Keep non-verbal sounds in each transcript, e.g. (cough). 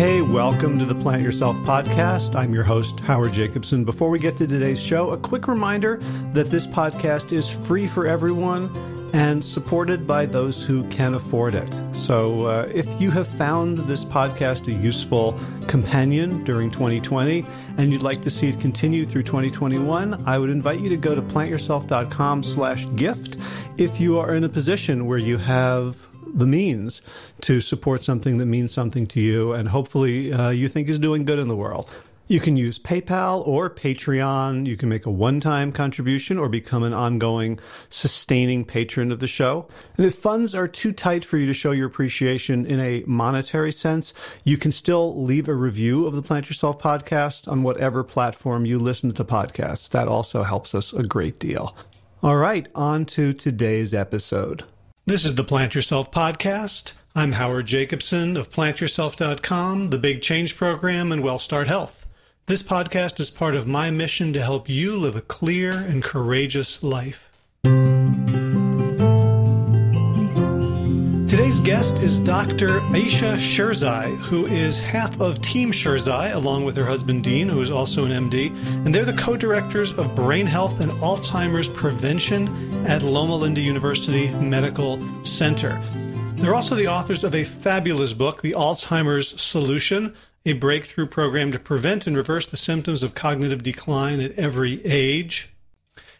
Hey, welcome to the Plant Yourself podcast. I'm your host, Howard Jacobson. Before we get to today's show, a quick reminder that this podcast is free for everyone and supported by those who can afford it. So, uh, if you have found this podcast a useful companion during 2020 and you'd like to see it continue through 2021, I would invite you to go to plantyourself.com slash gift if you are in a position where you have the means to support something that means something to you and hopefully uh, you think is doing good in the world. You can use PayPal or Patreon. You can make a one time contribution or become an ongoing, sustaining patron of the show. And if funds are too tight for you to show your appreciation in a monetary sense, you can still leave a review of the Plant Yourself podcast on whatever platform you listen to podcasts. That also helps us a great deal. All right, on to today's episode. This is the Plant Yourself podcast. I'm Howard Jacobson of plantyourself.com, the Big Change Program, and WellStart Health. This podcast is part of my mission to help you live a clear and courageous life. Today's guest is Dr. Ayesha Sherzai, who is half of Team Sherzai, along with her husband Dean, who is also an MD, and they're the co-directors of Brain Health and Alzheimer's Prevention at Loma Linda University Medical Center. They're also the authors of a fabulous book, The Alzheimer's Solution, a breakthrough program to prevent and reverse the symptoms of cognitive decline at every age.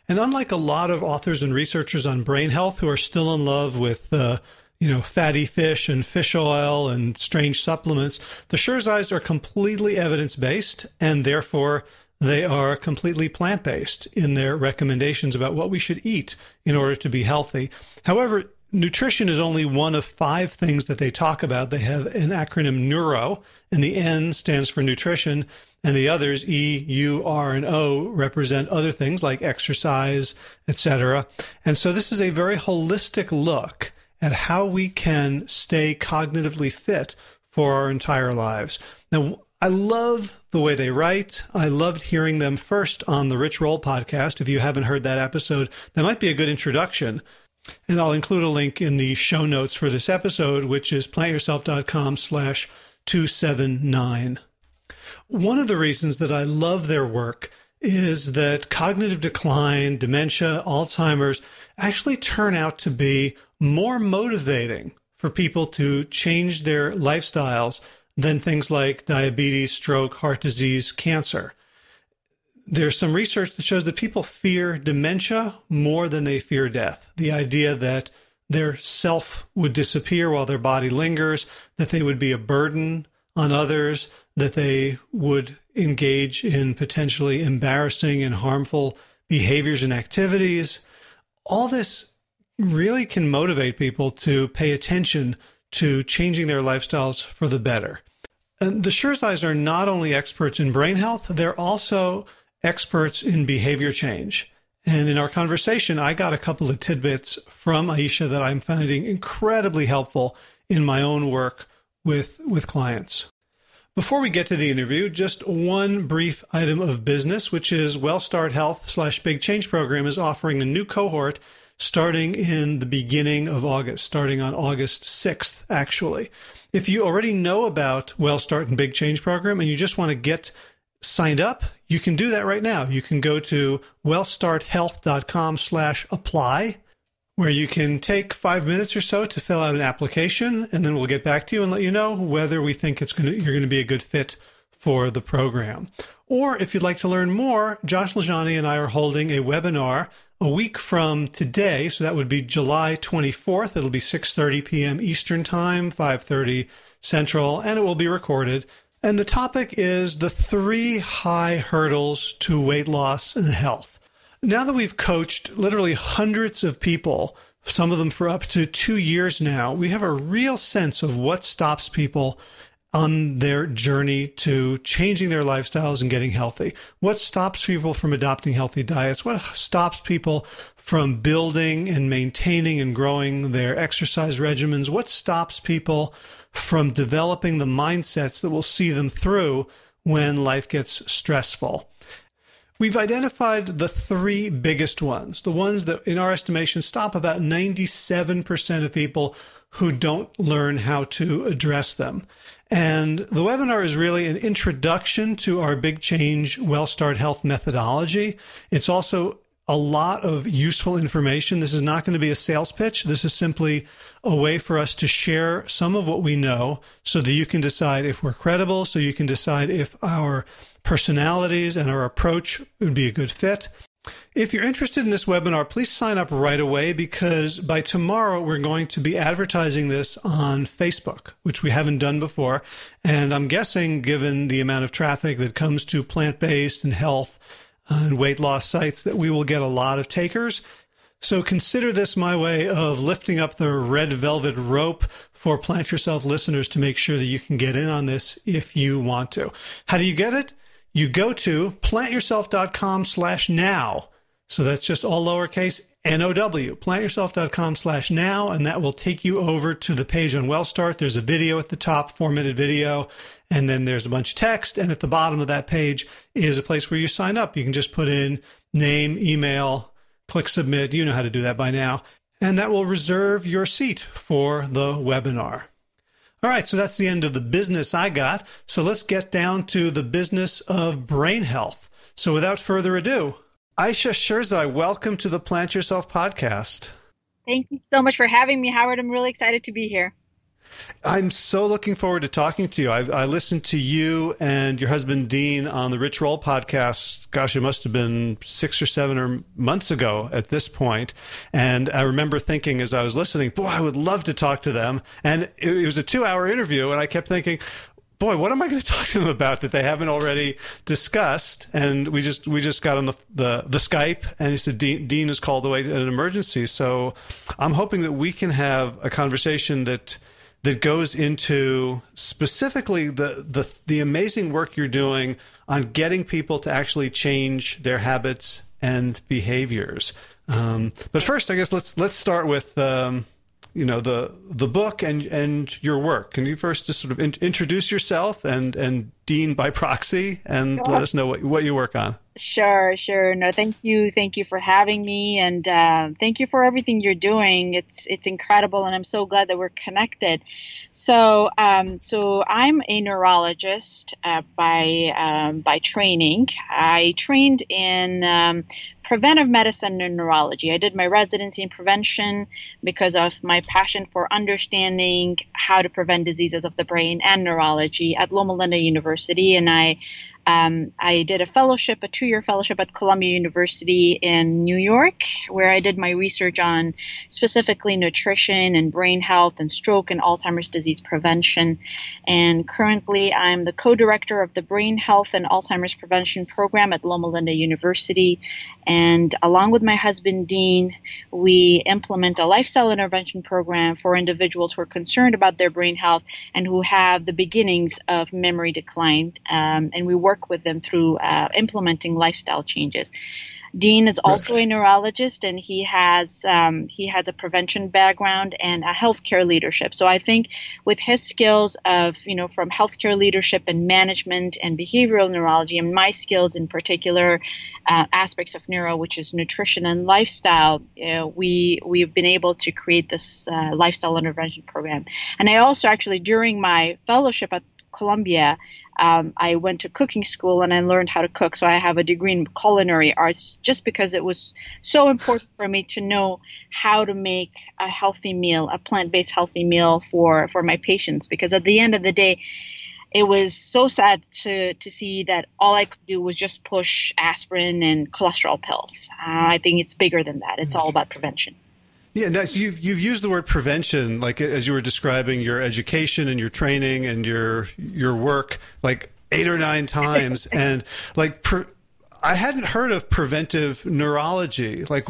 And unlike a lot of authors and researchers on brain health who are still in love with uh, you know, fatty fish and fish oil and strange supplements. The Sherzais are completely evidence based and therefore they are completely plant based in their recommendations about what we should eat in order to be healthy. However, nutrition is only one of five things that they talk about. They have an acronym NEURO, and the N stands for nutrition, and the others E, U, R, and O represent other things like exercise, etc. And so this is a very holistic look at how we can stay cognitively fit for our entire lives. Now, I love the way they write. I loved hearing them first on the Rich Roll podcast. If you haven't heard that episode, that might be a good introduction. And I'll include a link in the show notes for this episode, which is plantyourself.com slash 279. One of the reasons that I love their work is that cognitive decline, dementia, Alzheimer's actually turn out to be more motivating for people to change their lifestyles than things like diabetes, stroke, heart disease, cancer. There's some research that shows that people fear dementia more than they fear death. The idea that their self would disappear while their body lingers, that they would be a burden on others, that they would engage in potentially embarrassing and harmful behaviors and activities. All this really can motivate people to pay attention to changing their lifestyles for the better. And the Sherzais are not only experts in brain health, they're also experts in behavior change. And in our conversation, I got a couple of tidbits from Ayesha that I'm finding incredibly helpful in my own work with, with clients. Before we get to the interview, just one brief item of business, which is WellStart Health slash Big Change Program is offering a new cohort starting in the beginning of August, starting on August 6th, actually. If you already know about WellStart and Big Change Program and you just want to get signed up, you can do that right now. You can go to wellstarthealth.com slash apply, where you can take five minutes or so to fill out an application, and then we'll get back to you and let you know whether we think it's going to, you're going to be a good fit for the program. Or if you'd like to learn more, Josh LaJaunie and I are holding a webinar a week from today. So that would be July 24th. It'll be 6.30 p.m. Eastern Time, 5.30 Central, and it will be recorded. And the topic is the three high hurdles to weight loss and health. Now that we've coached literally hundreds of people, some of them for up to two years now, we have a real sense of what stops people on their journey to changing their lifestyles and getting healthy? What stops people from adopting healthy diets? What stops people from building and maintaining and growing their exercise regimens? What stops people from developing the mindsets that will see them through when life gets stressful? We've identified the three biggest ones, the ones that, in our estimation, stop about 97% of people who don't learn how to address them. And the webinar is really an introduction to our Big Change Well Start Health methodology. It's also a lot of useful information. This is not going to be a sales pitch. This is simply a way for us to share some of what we know so that you can decide if we're credible, so you can decide if our personalities and our approach would be a good fit. If you're interested in this webinar, please sign up right away because by tomorrow we're going to be advertising this on Facebook, which we haven't done before. And I'm guessing, given the amount of traffic that comes to plant based and health, uh, and weight loss sites that we will get a lot of takers. So consider this my way of lifting up the red velvet rope for Plant Yourself listeners to make sure that you can get in on this if you want to. How do you get it? You go to plantyourself.com slash now. So that's just all lowercase N-O-W, plantyourself.com slash now, and that will take you over to the page on WellStart. There's a video at the top, four minute video, and then there's a bunch of text. And at the bottom of that page is a place where you sign up. You can just put in name, email, click submit. You know how to do that by now. And that will reserve your seat for the webinar. All right, so that's the end of the business I got. So let's get down to the business of brain health. So without further ado, Ayesha Sherzai, welcome to the Plant Yourself podcast. Thank you so much for having me, Howard. I'm really excited to be here. I'm so looking forward to talking to you. I, I, listened to you and your husband Dean on the Rich Roll podcast. Gosh, it must have been six or seven or months ago at this point. And I remember thinking as I was listening, boy, I would love to talk to them. And it, it was a two hour interview. And I kept thinking, boy, what am I going (laughs) to talk to them about that they haven't already discussed? And we just we just got on the the, the Skype, and he said Dean, Dean is called away in an emergency. So I'm hoping that we can have a conversation that that goes into specifically the, the the amazing work you're doing on getting people to actually change their habits and behaviors. Um, but first, I guess let's let's start with um, you know the the book and and your work. Can you first just sort of in, introduce yourself and and Dean by proxy, and sure. let us know what what you work on. Sure, sure. No, thank you, thank you for having me, and uh, thank you for everything you're doing. It's it's incredible, and I'm so glad that we're connected. So, um, so I'm a neurologist uh, by um, by training. I trained in um, preventive medicine and neurology. I did my residency in prevention because of my passion for understanding how to prevent diseases of the brain and neurology at Loma Linda University. And I um, I did a fellowship, a two year fellowship at Columbia University in New York, where I did my research on specifically nutrition and brain health and stroke and Alzheimer's disease prevention. And currently, I'm the co director of the Brain Health and Alzheimer's Prevention Program at Loma Linda University. And along with my husband, Dean, we implement a lifestyle intervention program for individuals who are concerned about their brain health and who have the beginnings of memory decline. Um, and we work work with them through uh, implementing lifestyle changes. Dean is also a neurologist, and he has um, he has a prevention background and a healthcare leadership. So I think with his skills of you know from healthcare leadership and management and behavioral neurology, and my skills in particular uh, aspects of neuro, which is nutrition and lifestyle, we we've been able to create this uh, lifestyle intervention program. And I also actually during my fellowship at Columbia, um, I went to cooking school and I learned how to cook. So I have a degree in culinary arts just because it was so important for me to know how to make a healthy meal, a plant-based healthy meal for for my patients. Because at the end of the day, it was so sad to to see that all I could do was just push aspirin and cholesterol pills. Uh, I think it's bigger than that. It's all about prevention. Yeah, now you've you've used the word prevention, like as you were describing your education and your training and your your work, like eight or nine times, (laughs) and like pre- I hadn't heard of preventive neurology. Like,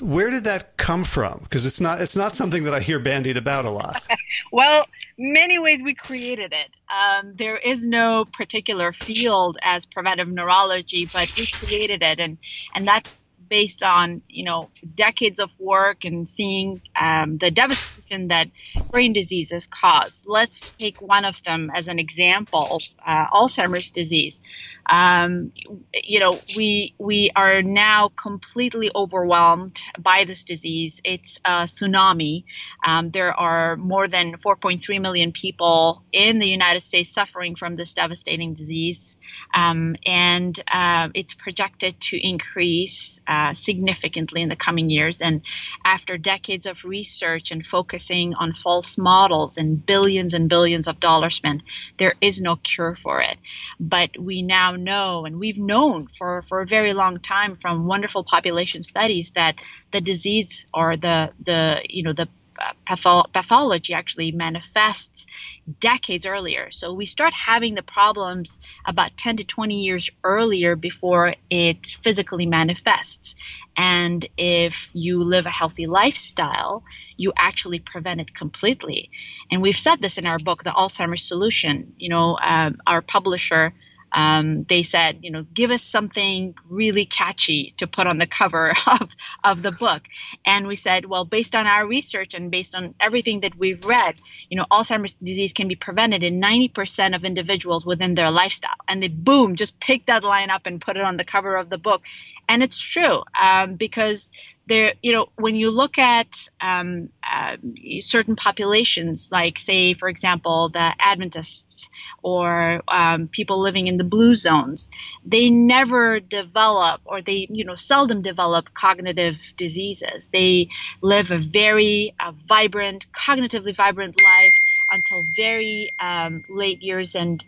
where did that come from? Because it's not it's not something that I hear bandied about a lot. (laughs) well, many ways we created it. Um, there is no particular field as preventive neurology, but we created it, and and that's based on you know decades of work and seeing um, the devastation that brain diseases cause. Let's take one of them as an example: uh, Alzheimer's disease. Um, you know, we we are now completely overwhelmed by this disease. It's a tsunami. Um, there are more than 4.3 million people in the United States suffering from this devastating disease, um, and uh, it's projected to increase uh, significantly in the coming years. And after decades of research and focusing on false models and billions and billions of dollars spent, there is no cure for it. But we now know, and we've known for, for a very long time from wonderful population studies that the disease or the the you know the patholo- pathology actually manifests decades earlier. So we start having the problems about 10 to 20 years earlier before it physically manifests. And if you live a healthy lifestyle, you actually prevent it completely. And we've said this in our book, The Alzheimer's Solution. You know, uh, our publisher um, they said, you know, give us something really catchy to put on the cover (laughs) of, of the book. And we said, well, based on our research and based on everything that we've read, you know, Alzheimer's disease can be prevented in 90% of individuals within their lifestyle. And they, boom, just picked that line up and put it on the cover of the book. And it's true um, because there, you know, when you look at um, uh, certain populations, like say, for example, the Adventists or um, people living in the blue zones, they never develop or they, you know, seldom develop cognitive diseases. They live a very uh, vibrant, cognitively vibrant life until very um, late years and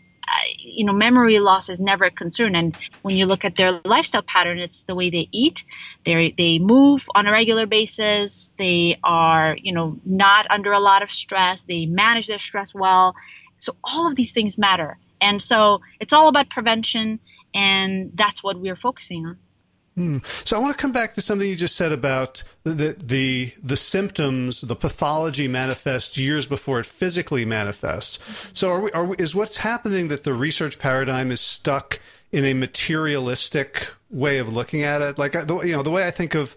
you know, memory loss is never a concern. And when you look at their lifestyle pattern, it's the way they eat, they they move on a regular basis, they are, you know, not under a lot of stress, they manage their stress well. So all of these things matter. And so it's all about prevention, and that's what we're focusing on. Hmm. So I want to come back to something you just said about the, the the symptoms, the pathology manifests years before it physically manifests. So are we, are we, is what's happening that the research paradigm is stuck in a materialistic way of looking at it? Like you know the way I think of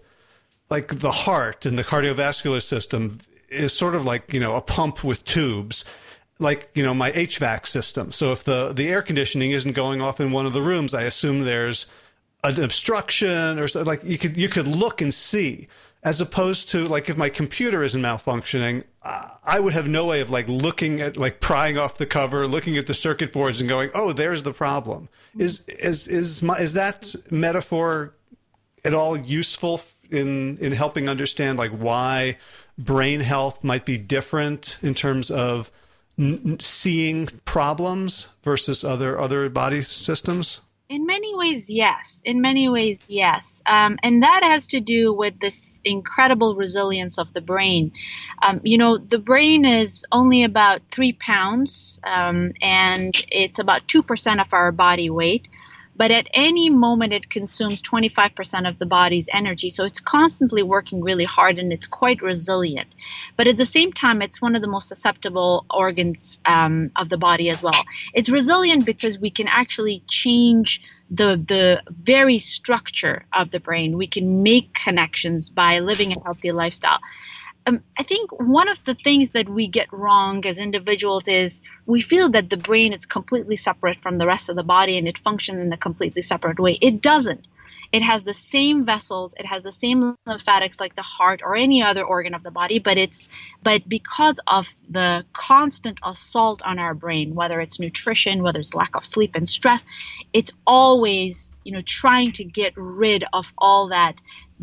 like the heart and the cardiovascular system is sort of like you know a pump with tubes like you know my HVAC system. So if the the air conditioning isn't going off in one of the rooms, I assume there's an obstruction or so, like you could you could look and see. As opposed to like if my computer isn't malfunctioning i would have no way of like looking at like prying off the cover looking at the circuit boards and going oh there's the problem. Mm. Is is is my, is that metaphor at all useful in in helping understand like why brain health might be different in terms of n- seeing problems versus other other body systems in many ways, yes. In many ways, yes. Um, and that has to do with this incredible resilience of the brain. Um, you know, the brain is only about three pounds, um, and it's about 2% of our body weight but at any moment it consumes 25% of the body's energy. So it's constantly working really hard and it's quite resilient. But at the same time, it's one of the most susceptible organs um, of the body as well. It's resilient because we can actually change the the very structure of the brain. We can make connections by living a healthy lifestyle um, I think one of the things that we get wrong as individuals is we feel that the brain is completely separate from the rest of the body and it functions in a completely separate way. It doesn't. It has the same vessels, it has the same lymphatics like the heart or any other organ of the body, but it's but because of the constant assault on our brain, whether it's nutrition, whether it's lack of sleep and stress, it's always, you know, trying to get rid of all that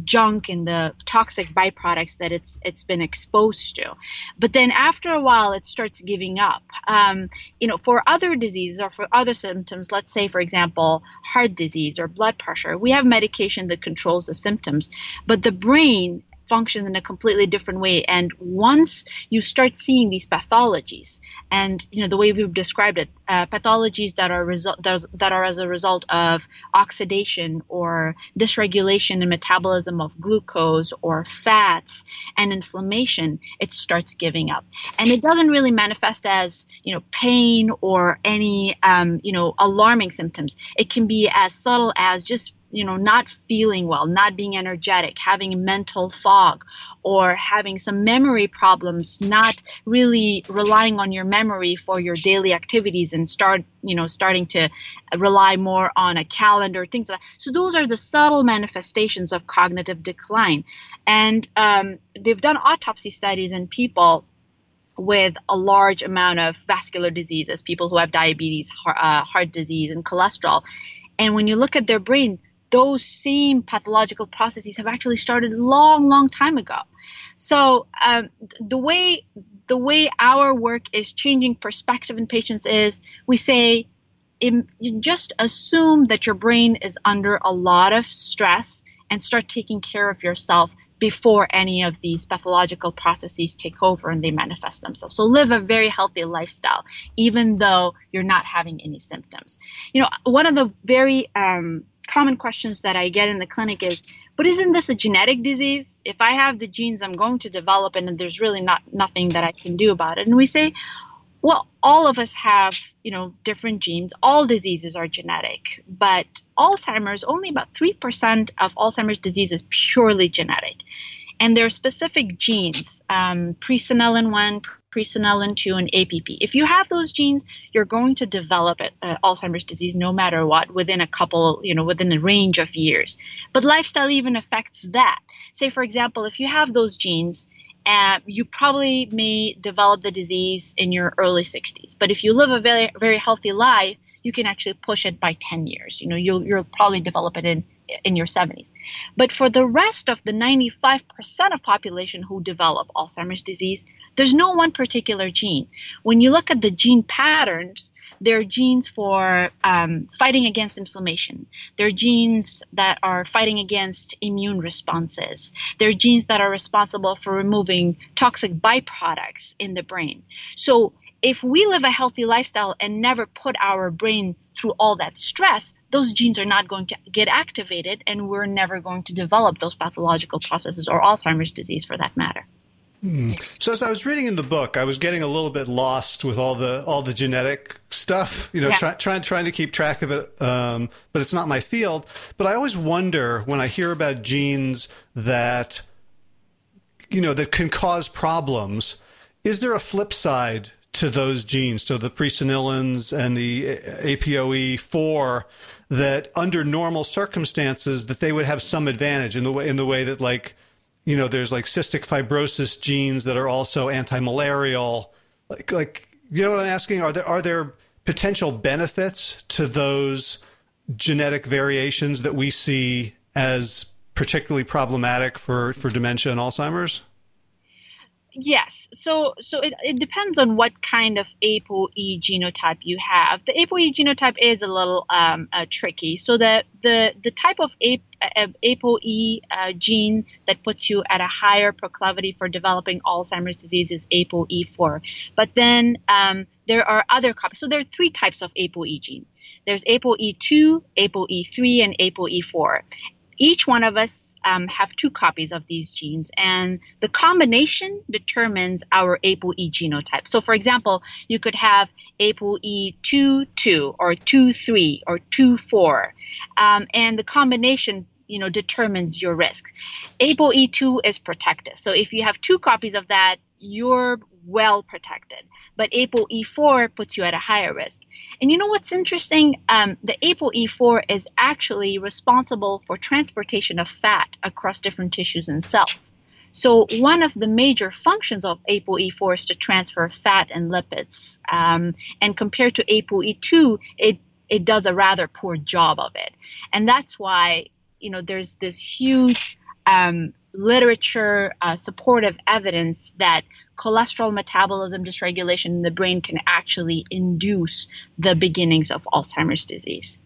junk and the toxic byproducts that it's it's been exposed to. But then after a while, it starts giving up. Um, you know, for other diseases or for other symptoms, let's say for example, heart disease or blood pressure, we have medication that controls the symptoms, but the brain functions in a completely different way. And once you start seeing these pathologies, and you know the way we've described it, uh, pathologies that are result that are as a result of oxidation or dysregulation in metabolism of glucose or fats and inflammation, it starts giving up. And it doesn't really manifest as you know pain or any um, you know alarming symptoms. It can be as subtle as just you know, not feeling well, not being energetic, having mental fog, or having some memory problems, not really relying on your memory for your daily activities and start, you know, starting to rely more on a calendar, things like that. So those are the subtle manifestations of cognitive decline. And um, they've done autopsy studies in people with a large amount of vascular diseases, people who have diabetes, heart, uh, heart disease, and cholesterol. And when you look at their brain, those same pathological processes have actually started long, long time ago. So um, the way the way our work is changing perspective in patients is we say just assume that your brain is under a lot of stress and start taking care of yourself before any of these pathological processes take over and they manifest themselves. So live a very healthy lifestyle, even though you're not having any symptoms. You know, one of the very um, common questions that I get in the clinic is, but isn't this a genetic disease? If I have the genes, I'm going to develop, and there's really not nothing that I can do about it. And we say, well, all of us have, you know, different genes. All diseases are genetic, but Alzheimer's, only about 3% of Alzheimer's disease is purely genetic. And there are specific genes, um, presenilin 1, presenilin 2, and APP. If you have those genes, you're going to develop it, uh, Alzheimer's disease no matter what within a couple, you know, within a range of years. But lifestyle even affects that. Say, for example, if you have those genes, uh, you probably may develop the disease in your early 60s. But if you live a very, very healthy life, you can actually push it by 10 years. You know, you'll, you'll probably develop it in, in your 70s. But for the rest of the 95% of population who develop Alzheimer's disease, there's no one particular gene. When you look at the gene patterns, there are genes for um, fighting against inflammation. There are genes that are fighting against immune responses. There are genes that are responsible for removing toxic byproducts in the brain. So if we live a healthy lifestyle and never put our brain through all that stress, those genes are not going to get activated and we're never going to develop those pathological processes or Alzheimer's disease for that matter. Hmm. So as I was reading in the book, I was getting a little bit lost with all the all the genetic stuff. You know, yeah. try, trying trying to keep track of it, um, but it's not my field. But I always wonder when I hear about genes that you know that can cause problems. Is there a flip side to those genes, so the presenilins and the APOE4, that under normal circumstances that they would have some advantage in the way in the way that like you know, there's like cystic fibrosis genes that are also anti-malarial. Like, like, you know what I'm asking? Are there are there potential benefits to those genetic variations that we see as particularly problematic for for dementia and Alzheimer's? Yes. So so it, it depends on what kind of ApoE genotype you have. The ApoE genotype is a little um, uh, tricky. So the the the type of uh, ApoE uh, gene that puts you at a higher proclivity for developing Alzheimer's disease is ApoE4. But then um, there are other copies. So there are three types of ApoE gene. There's ApoE2, ApoE3, and ApoE4 each one of us um, have two copies of these genes, and the combination determines our ApoE genotype. So, for example, you could have ApoE2 2 or 2 3 or 2 4, um, and the combination you know determines your risk. ApoE2 is protective, so if you have two copies of that, you're well protected. But ApoE4 puts you at a higher risk. And you know what's interesting? Um, the ApoE4 is actually responsible for transportation of fat across different tissues and cells. So one of the major functions of ApoE4 is to transfer fat and lipids. Um, and compared to ApoE2, it it does a rather poor job of it. And that's why you know there's this huge um, literature uh, supportive evidence that cholesterol metabolism dysregulation in the brain can actually induce the beginnings of Alzheimer's disease.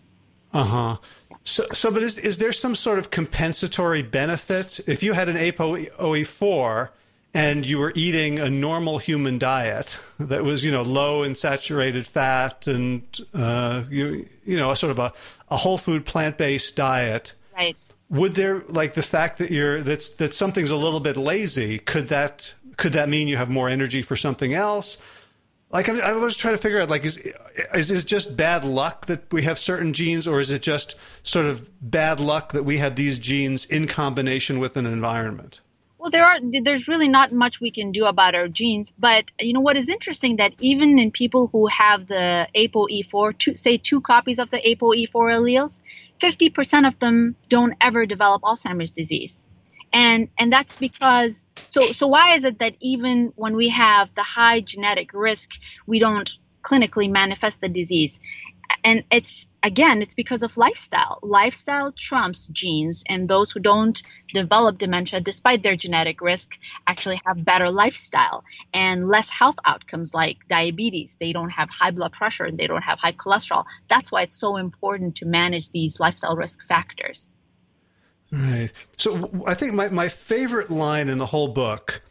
Uh huh. So, so, but is, is there some sort of compensatory benefit if you had an ApoE4 and you were eating a normal human diet that was, you know, low in saturated fat and uh, you, you know, a sort of a, a whole food plant based diet? Right would there like the fact that you're that that something's a little bit lazy could that could that mean you have more energy for something else Like I, I was trying to figure out, like, is is it just bad luck that we have certain genes, or is it just sort of bad luck that we had these genes in combination with an environment? Well, there are there's really not much we can do about our genes, but you know what is interesting that even in people who have the ApoE4, two, say two copies of the ApoE4 alleles, 50% of them don't ever develop Alzheimer's disease. And and that's because so so why is it that even when we have the high genetic risk we don't clinically manifest the disease and it's again it's because of lifestyle lifestyle trumps genes and those who don't develop dementia despite their genetic risk actually have better lifestyle and less health outcomes like diabetes they don't have high blood pressure and they don't have high cholesterol that's why it's so important to manage these lifestyle risk factors Right. So I think my, my favorite line in the whole book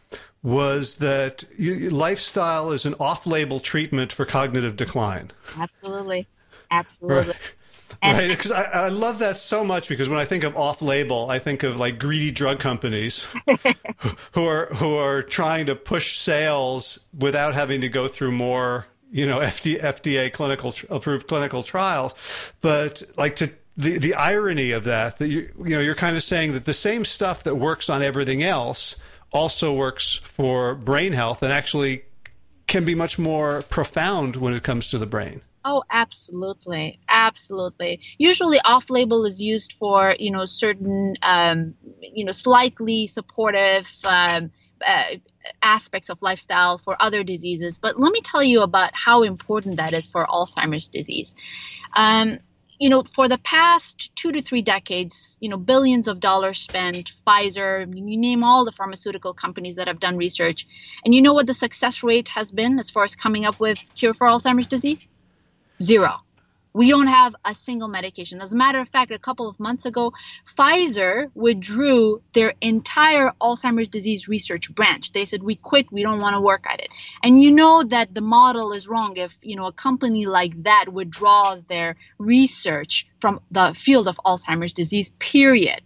was that you, lifestyle is an off label treatment for cognitive decline. Absolutely. Absolutely. Right. (laughs) right, because I, I love that so much because when I think of off-label, I think of like greedy drug companies (laughs) who are who are trying to push sales without having to go through more, you know, FDA, FDA clinical approved clinical trials, but like to the the irony of that that you you know you're kind of saying that the same stuff that works on everything else also works for brain health and actually can be much more profound when it comes to the brain. Oh, absolutely, absolutely. Usually, off-label is used for you know certain um, you know slightly supportive um, uh, aspects of lifestyle for other diseases. But let me tell you about how important that is for Alzheimer's disease. Um, you know, for the past two to three decades, you know, billions of dollars spent, Pfizer, you name all the pharmaceutical companies that have done research. And you know what the success rate has been as far as coming up with cure for Alzheimer's disease? Zero. We don't have a single medication. As a matter of fact, a couple of months ago, Pfizer withdrew their entire Alzheimer's disease research branch. They said, "We quit. We don't want to work at it." And you know that the model is wrong if, you know, a company like that withdraws their research from the field of Alzheimer's disease, period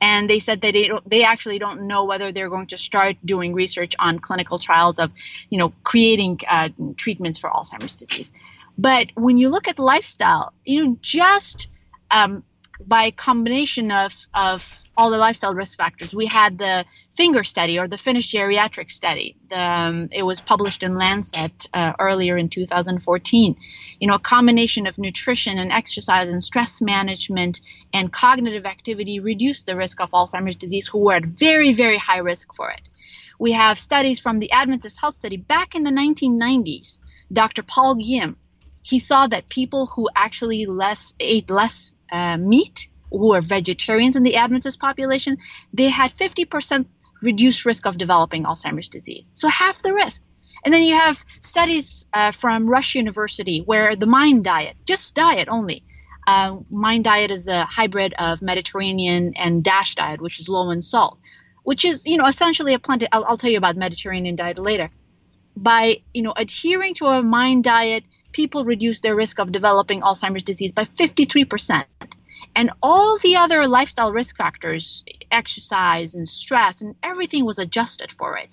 and they said that they they actually don't know whether they're going to start doing research on clinical trials of you know creating uh, treatments for Alzheimer's disease. But when you look at lifestyle, you know, just um, by combination of, of all the lifestyle risk factors, we had the finger study or the Finnish geriatric study. The, um, it was published in Lancet uh, earlier in 2014. You know, a combination of nutrition and exercise and stress management and cognitive activity reduced the risk of Alzheimer's disease who were at very, very high risk for it. We have studies from the Adventist Health Study back in the 1990s. Dr. Paul Giem he saw that people who actually less ate less uh, meat, who are vegetarians in the Adventist population, they had 50% reduced risk of developing Alzheimer's disease. So half the risk. And then you have studies uh, from Rush University where the MIND diet, just diet only. Uh, MIND diet is the hybrid of Mediterranean and DASH diet, which is low in salt, which is, you know, essentially a plant. I'll, I'll tell you about Mediterranean diet later. By, you know, adhering to a MIND diet, people reduced their risk of developing Alzheimer's disease by 53%. And all the other lifestyle risk factors, exercise and stress and everything was adjusted for it.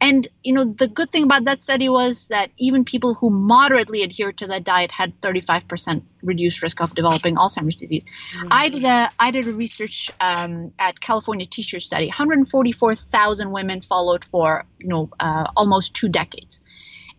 And you know the good thing about that study was that even people who moderately adhered to that diet had 35% reduced risk of developing Alzheimer's disease. Mm-hmm. I did a I did a research um, at California Teacher Study. 144,000 women followed for you know uh, almost two decades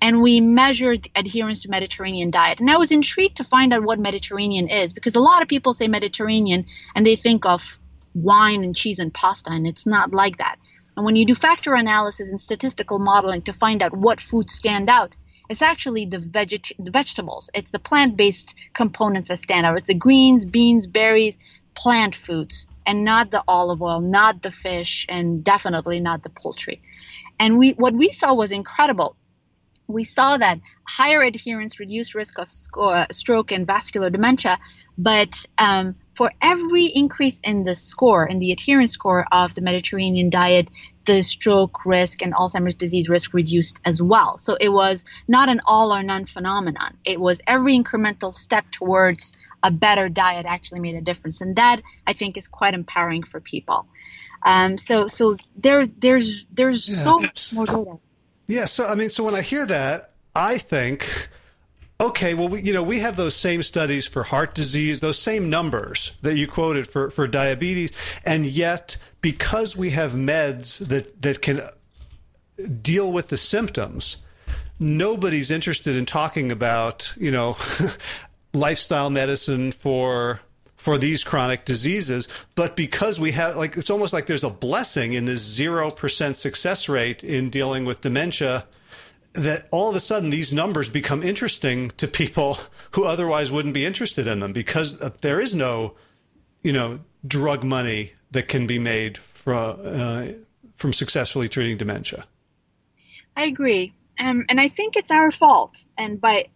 and we measured adherence to Mediterranean diet. And I was intrigued to find out what Mediterranean is because a lot of people say Mediterranean and they think of wine and cheese and pasta, and it's not like that. And when you do factor analysis and statistical modeling to find out what foods stand out, it's actually the, veget- the vegetables. It's the plant-based components that stand out. It's the greens, beans, berries, plant foods, and not the olive oil, not the fish, and definitely not the poultry. And we what we saw was incredible we saw that higher adherence reduced risk of stroke and vascular dementia, but um, for every increase in the score, in the adherence score of the Mediterranean diet, the stroke risk and Alzheimer's disease risk reduced as well. So it was not an all or none phenomenon. It was every incremental step towards a better diet actually made a difference, and that I think is quite empowering for people. Um, so so there there's there's yeah. so much more data. Yeah. So, I mean, so when I hear that, I think okay, well, we, you know, we have those same studies for heart disease, those same numbers that you quoted for, for diabetes. And yet, because we have meds that, that can deal with the symptoms, nobody's interested in talking about, you know, (laughs) lifestyle medicine for for these chronic diseases. But because we have, like, it's almost like there's a blessing in this 0% success rate in dealing with dementia that all of a sudden these numbers become interesting to people who otherwise wouldn't be interested in them because there is no, you know, drug money that can be made from uh, from successfully treating dementia. I agree, um, and I think it's our fault. And by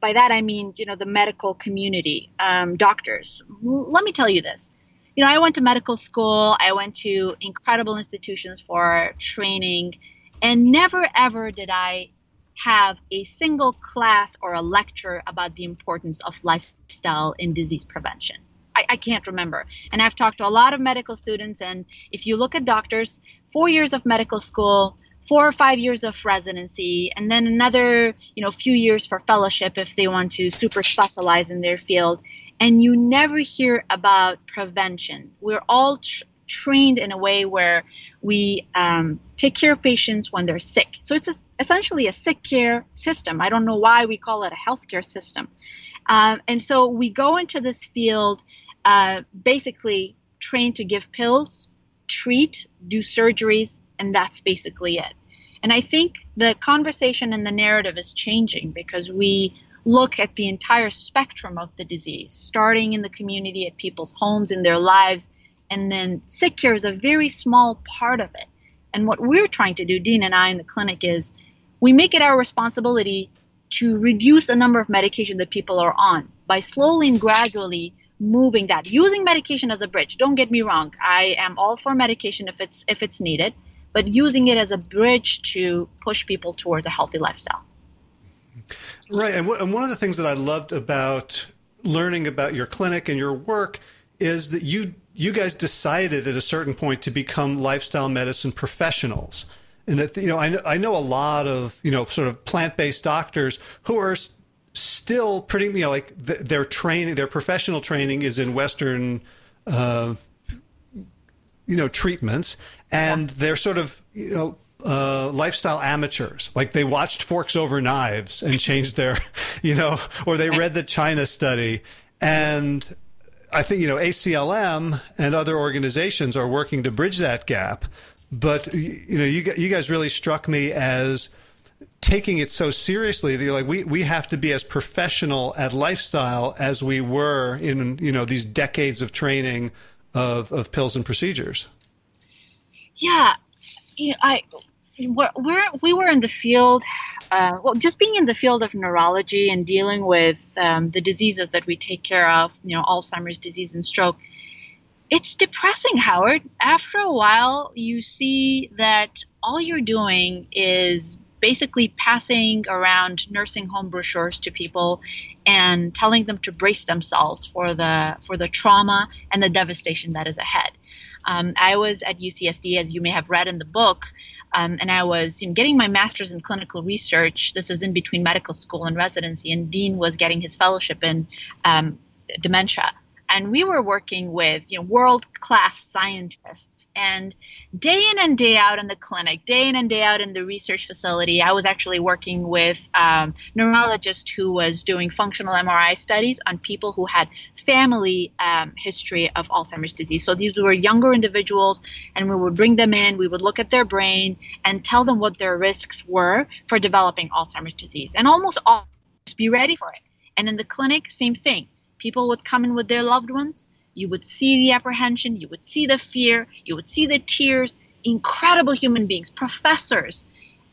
by that I mean, you know, the medical community, um, doctors. Let me tell you this. You know, I went to medical school. I went to incredible institutions for training, and never ever did I have a single class or a lecture about the importance of lifestyle in disease prevention. I, I, can't remember. And I've talked to a lot of medical students, and if you look at doctors, four years of medical school, four or five years of residency, and then another, you know, few years for fellowship if they want to super specialize in their field. And you never hear about prevention. We're all tr- trained in a way where we um, take care of patients when they're sick. So it's a, essentially a sick care system. I don't know why we call it a healthcare system. Um, and so we go into this field uh, basically trained to give pills, treat, do surgeries, and that's basically it. And I think the conversation and the narrative is changing because we look at the entire spectrum of the disease, starting in the community, at people's homes, in their lives, and then sick care is a very small part of it. And what we're trying to do, Dean and I in the clinic, is we make it our responsibility to reduce the number of medication that people are on by slowly and gradually moving that using medication as a bridge don't get me wrong i am all for medication if it's if it's needed but using it as a bridge to push people towards a healthy lifestyle right and, w- and one of the things that i loved about learning about your clinic and your work is that you you guys decided at a certain point to become lifestyle medicine professionals. And that, you know, I know, I know a lot of, you know, sort of plant based doctors who are still pretty, you know, like their training, their professional training is in Western, uh, you know, treatments. And they're sort of, you know, uh, lifestyle amateurs. Like they watched Forks Over Knives and changed their, (laughs) you know, or they read the China study and I think you know ACLM and other organizations are working to bridge that gap. But you know, you you guys really struck me as taking it so seriously that you're like we we have to be as professional at lifestyle as we were in you know these decades of training of of pills and procedures. Yeah, you know, I we're, we're, we were in the field, uh, well, just being in the field of neurology and dealing with um, the diseases that we take care of, you know, Alzheimer's disease and stroke. It's depressing, Howard. After a while, you see that all you're doing is basically passing around nursing home brochures to people and telling them to brace themselves for the for the trauma and the devastation that is ahead. Um, I was at UCSD, as you may have read in the book, um, and I was you know, getting my master's in clinical research. This is in between medical school and residency, and Dean was getting his fellowship in um, dementia and we were working with you know world class scientists. And day in and day out in the clinic day in and day out in the research facility i was actually working with um, neurologist who was doing functional mri studies on people who had family um, history of alzheimer's disease. So these were younger individuals and we would bring them in we would look at their brain and tell them what their risks were for developing alzheimer's disease and almost all be ready for it. And in the clinic same thing people would come in with their loved ones. You would see the apprehension, you would see the fear, you would see the tears. Incredible human beings, professors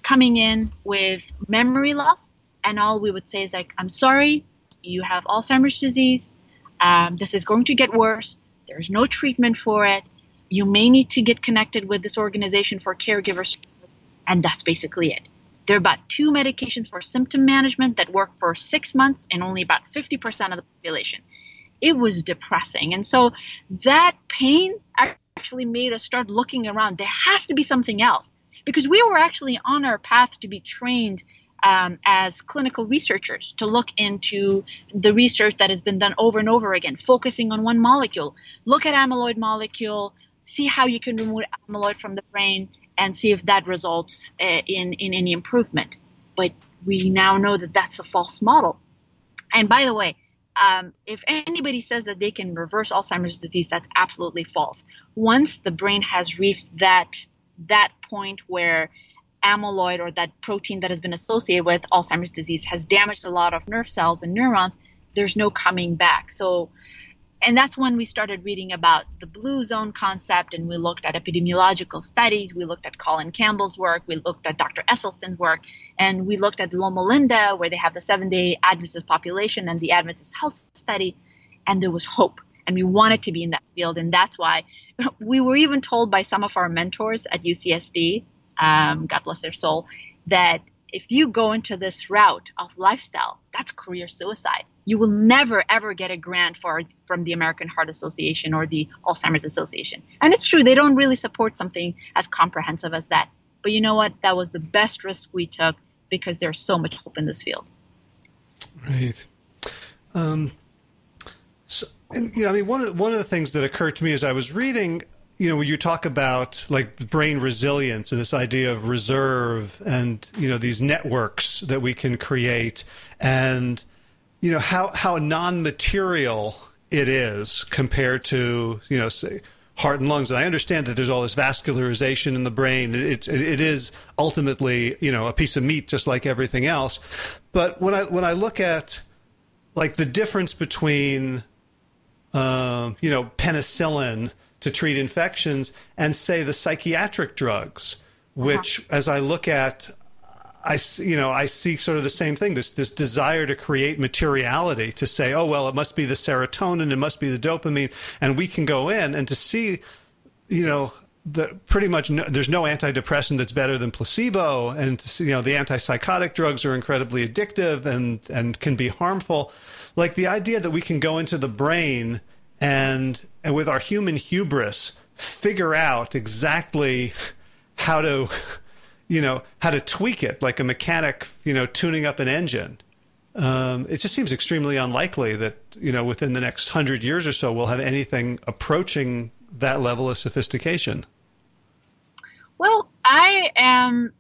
coming in with memory loss. And all we would say is, like, I'm sorry, you have Alzheimer's disease. Um, this is going to get worse. There's no treatment for it. You may need to get connected with this organization for caregivers. And that's basically it. There are about two medications for symptom management that work for six months in only about 50% of the population. It was depressing. And so that pain actually made us start looking around. There has to be something else because we were actually on our path to be trained um, as clinical researchers to look into the research that has been done over and over again, focusing on one molecule. Look at amyloid molecule, see how you can remove amyloid from the brain, and see if that results uh, in, in any improvement. But we now know that that's a false model. And by the way, um, if anybody says that they can reverse Alzheimer's disease, that's absolutely false. Once the brain has reached that that point where amyloid or that protein that has been associated with Alzheimer's disease has damaged a lot of nerve cells and neurons, there's no coming back. So and that's when we started reading about the blue zone concept and we looked at epidemiological studies we looked at colin campbell's work we looked at dr esselstyn's work and we looked at loma linda where they have the seven day adventist population and the adventist health study and there was hope and we wanted to be in that field and that's why (laughs) we were even told by some of our mentors at ucsd um, god bless their soul that if you go into this route of lifestyle that's career suicide you will never ever get a grant for from the American Heart Association or the Alzheimer's Association. And it's true they don't really support something as comprehensive as that. But you know what? That was the best risk we took because there's so much hope in this field. Right. Um, so, and, you know, I mean, one of one of the things that occurred to me as I was reading, you know, when you talk about like brain resilience and this idea of reserve and you know these networks that we can create and you know how how non-material it is compared to you know say heart and lungs. And I understand that there's all this vascularization in the brain. It, it, it is ultimately you know a piece of meat just like everything else. But when I when I look at like the difference between um, you know penicillin to treat infections and say the psychiatric drugs, which uh-huh. as I look at I you know I see sort of the same thing this this desire to create materiality to say oh well it must be the serotonin it must be the dopamine and we can go in and to see you know the pretty much no, there's no antidepressant that's better than placebo and see, you know the antipsychotic drugs are incredibly addictive and and can be harmful like the idea that we can go into the brain and and with our human hubris figure out exactly how to you know, how to tweak it like a mechanic, you know, tuning up an engine. Um, it just seems extremely unlikely that, you know, within the next hundred years or so, we'll have anything approaching that level of sophistication. Well, I am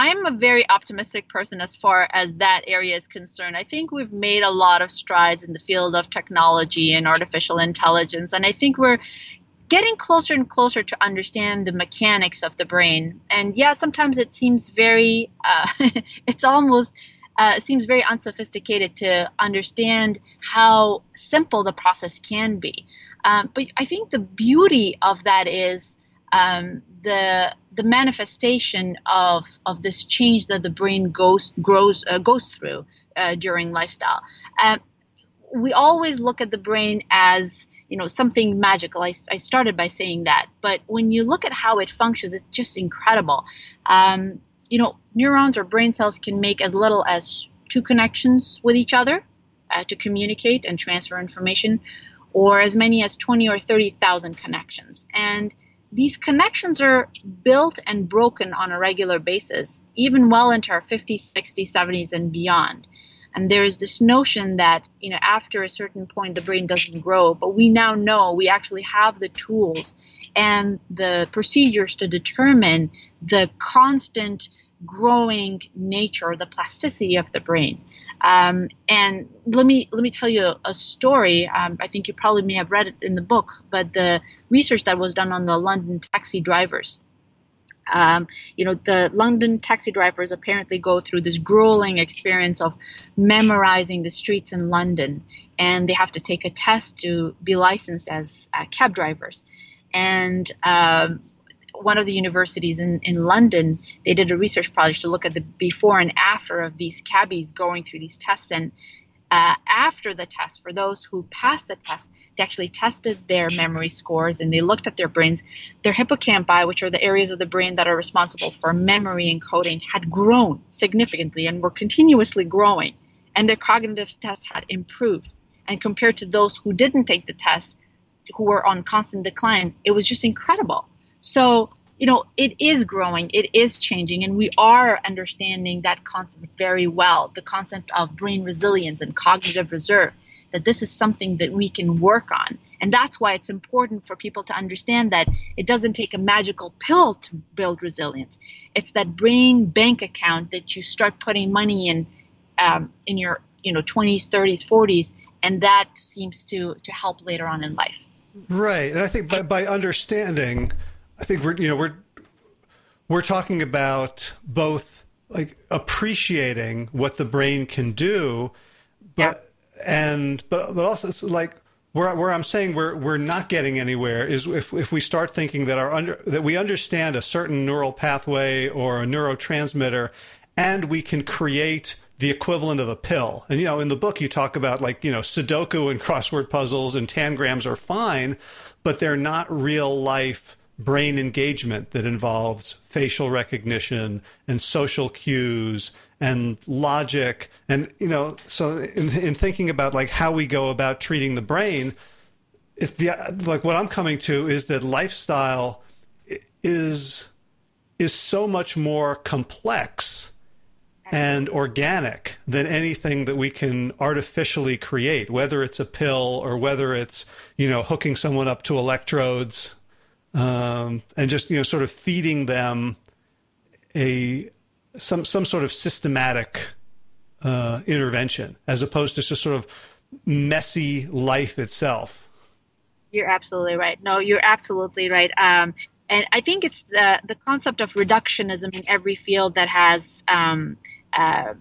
I'm a very optimistic person as far as that area is concerned. I think we've made a lot of strides in the field of technology and artificial intelligence, and I think we're getting closer and closer to understand the mechanics of the brain. And yeah, sometimes it seems very, uh, (laughs) it's almost uh, seems very unsophisticated to understand how simple the process can be. Um, but I think the beauty of that is um, the the manifestation of of this change that the brain goes grows uh, goes through uh, during lifestyle. Um, we always look at the brain as you know something magical. I, I started by saying that but when you look at how it functions it's just incredible. Um, you know neurons or brain cells can make as little as two connections with each other uh, to communicate and transfer information or as many as 20 or 30,000 connections. And these connections are built and broken on a regular basis even well into our 50s 60s 70s and beyond. And there is this notion that you know after a certain point the brain doesn't grow but we now know we actually have the tools and the procedures to determine the constant growing nature the plasticity of the brain um, and let me let me tell you a, story um, i think you probably may have read it in the book but the research that was done on the london taxi drivers um, you know, the London taxi drivers apparently go through this grueling experience of memorizing the streets in London, and they have to take a test to be licensed as uh, cab drivers. And um, one of the universities in, in London, they did a research project to look at the before and after of these cabbies going through these tests. And uh, after the test, for those who passed the test, they actually tested their memory scores and they looked at their brains. Their hippocampi, which are the areas of the brain that are responsible for memory encoding, had grown significantly and were continuously growing. And their cognitive tests had improved. And compared to those who didn't take the test, who were on constant decline, it was just incredible. So you know, it is growing, it is changing, and we are understanding that concept very well the concept of brain resilience and cognitive reserve, that this is something that we can work on. And that's why it's important for people to understand that it doesn't take a magical pill to build resilience. It's that brain bank account that you start putting money in um, in your you know 20s, 30s, 40s, and that seems to to help later on in life. Right, and I think by, by understanding, I think we're you know we're we're talking about both like appreciating what the brain can do, but yeah. and but but also it's like where, where I'm saying we're we're not getting anywhere is if if we start thinking that our under that we understand a certain neural pathway or a neurotransmitter, and we can create the equivalent of a pill. And you know, in the book you talk about like you know Sudoku and (laughs) crossword puzzles and tangrams are fine, but they're not real life brain engagement that involves facial recognition and social cues and logic and you know so in, in thinking about like how we go about treating the brain if the like what i'm coming to is that lifestyle is is so much more complex and organic than anything that we can artificially create whether it's a pill or whether it's you know hooking someone up to electrodes um, and just you know sort of feeding them a some some sort of systematic uh, intervention as opposed to just sort of messy life itself. You're absolutely right. No, you're absolutely right. Um, and I think it's the the concept of reductionism in every field that has um, uh,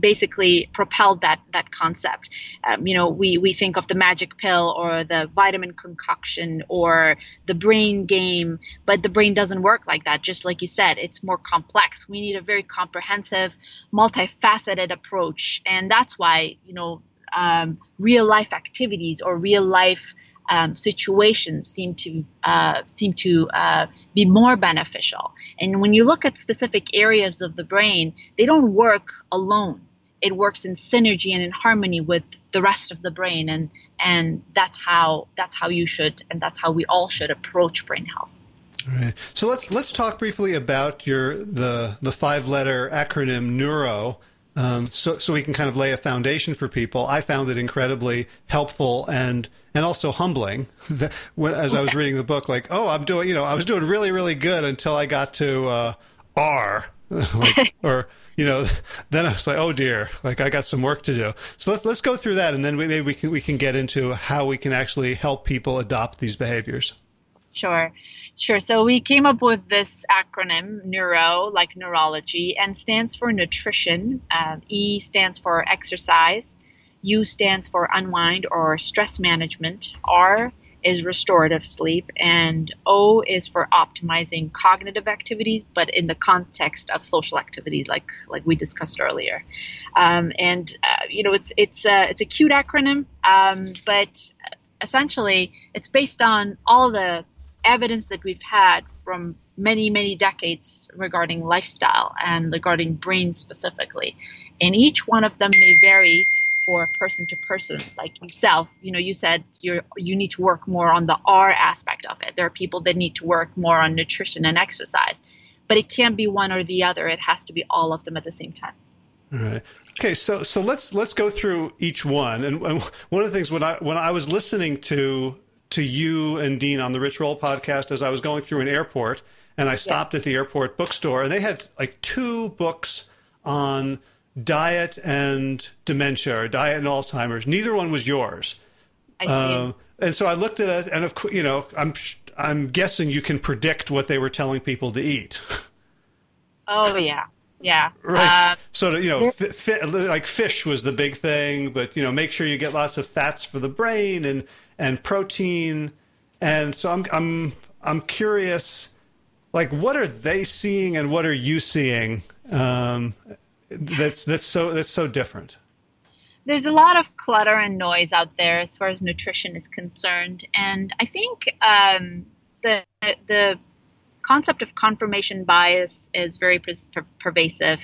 basically propelled that that concept. Um, you know, we we think of the magic pill or the vitamin concoction or the brain game, but the brain doesn't work like that. Just like you said, it's more complex. We need a very comprehensive, multifaceted approach, and that's why you know um, real life activities or real life um, situations seem to uh, seem to uh, be more beneficial. And when you look at specific areas of the brain, they don't work alone. It works in synergy and in harmony with the rest of the brain, and and that's how that's how you should and that's how we all should approach brain health. All right. So let's let's talk briefly about your the the five letter acronym Neuro. Um, so so we can kind of lay a foundation for people. I found it incredibly helpful and and also humbling (laughs) when, as I was reading the book, like, oh, I'm doing, you know, I was doing really, really good until I got to uh, R, (laughs) like, (laughs) or you know, then I was like, oh dear, like I got some work to do. So let's let's go through that, and then we, maybe we can we can get into how we can actually help people adopt these behaviors. Sure, sure. So we came up with this acronym, Neuro, like neurology, and stands for nutrition. Um, e stands for exercise. U stands for unwind or stress management. R is restorative sleep, and O is for optimizing cognitive activities, but in the context of social activities, like like we discussed earlier. Um, and uh, you know, it's it's a it's a cute acronym, um, but essentially, it's based on all the evidence that we've had from many many decades regarding lifestyle and regarding brain specifically, and each one of them may vary for person to person like yourself. You know you said you you need to work more on the r aspect of it. There are people that need to work more on nutrition and exercise but it can't be one or the other. It has to be all of them at the same time. All right. Okay so so let's let's go through each one. And, and one of the things when i when i was listening to to you and dean on the rich roll podcast as i was going through an airport and i stopped yeah. at the airport bookstore and they had like two books on diet and dementia or diet and Alzheimer's. Neither one was yours. Um, and so I looked at it, and of course, you know, I'm I'm guessing you can predict what they were telling people to eat. (laughs) Oh yeah, yeah. Right. Uh, so you know, fi- fi- like fish was the big thing, but you know, make sure you get lots of fats for the brain and and protein. And so I'm I'm I'm curious, like, what are they seeing and what are you seeing? Um, that's that's so that's so different there's a lot of clutter and noise out there as far as nutrition is concerned and i think um, the the concept of confirmation bias is very per- per- pervasive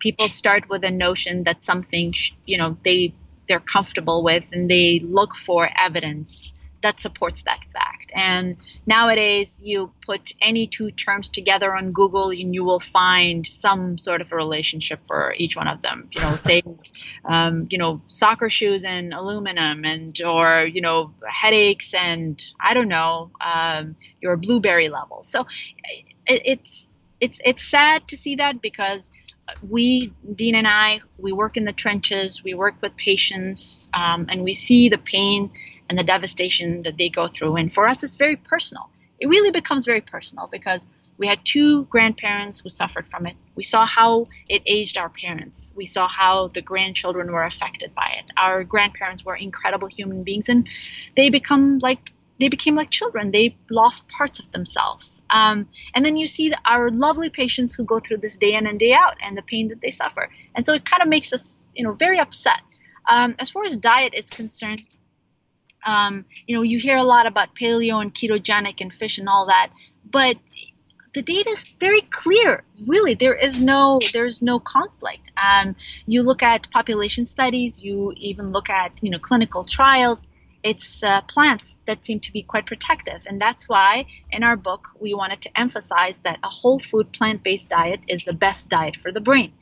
people start with a notion that something sh- you know they they're comfortable with and they look for evidence that supports that fact. And nowadays, you put any two terms together on Google, and you will find some sort of a relationship for each one of them. You know, say, (laughs) um, you know, soccer shoes and aluminum, and or you know, headaches and I don't know, um, your blueberry level. So it, it's it's it's sad to see that because we, Dean and I, we work in the trenches, we work with patients, um, and we see the pain and the devastation that they go through. And for us, it's very personal. It really becomes very personal because we had two grandparents who suffered from it. We saw how it aged our parents. We saw how the grandchildren were affected by it. Our grandparents were incredible human beings, and they become like they became like children. They lost parts of themselves. Um, and then you see our lovely patients who go through this day in and day out and the pain that they suffer. And so it kind of makes us, you know, very upset. Um, as far as diet is concerned, um, you know, you hear a lot about paleo and ketogenic and fish and all that, but the data is very clear. Really, there is no there's no conflict. Um, you look at population studies, you even look at you know clinical trials, it's uh, plants that seem to be quite protective. And that's why in our book, we wanted to emphasize that a whole food plant based diet is the best diet for the brain.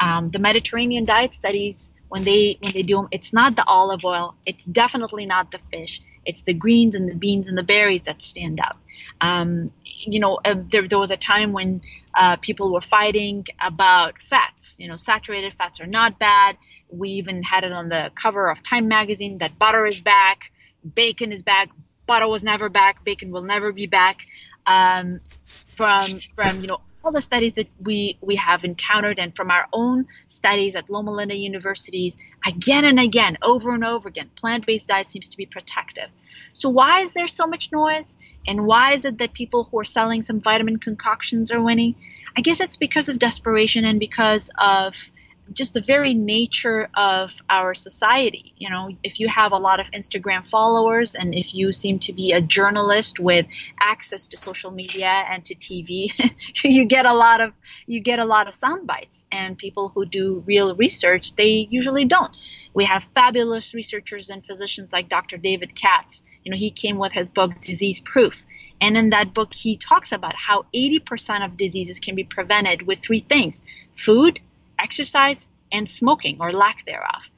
Um, the Mediterranean diet studies, when they when they do them, it's not the olive oil, it's definitely not the fish, it's the greens and the beans and the berries that stand out. Um, you know, uh, there, there was a time when uh, people were fighting about fats. You know, saturated fats are not bad. We even had it on the cover of Time magazine that butter is back, bacon is back, butter was never back, bacon will never be back. Um, from from you know all the studies that we, we have encountered and from our own studies at Loma Linda universities, again and again, over and over again, plant based diet seems to be protective. So, why is there so much noise? And why is it that people who are selling some vitamin concoctions are winning? I guess it's because of desperation and because of just the very nature of our society. You know, if you have a lot of Instagram followers and if you seem to be a journalist with access to social media and to TV, (laughs) you get a lot of you get a lot of sound bites. And people who do real research, they usually don't. We have fabulous researchers and physicians like Dr. David Katz. You know, he came with his book Disease Proof. And in that book, he talks about how 80% of diseases can be prevented with three things food, exercise and smoking or lack thereof.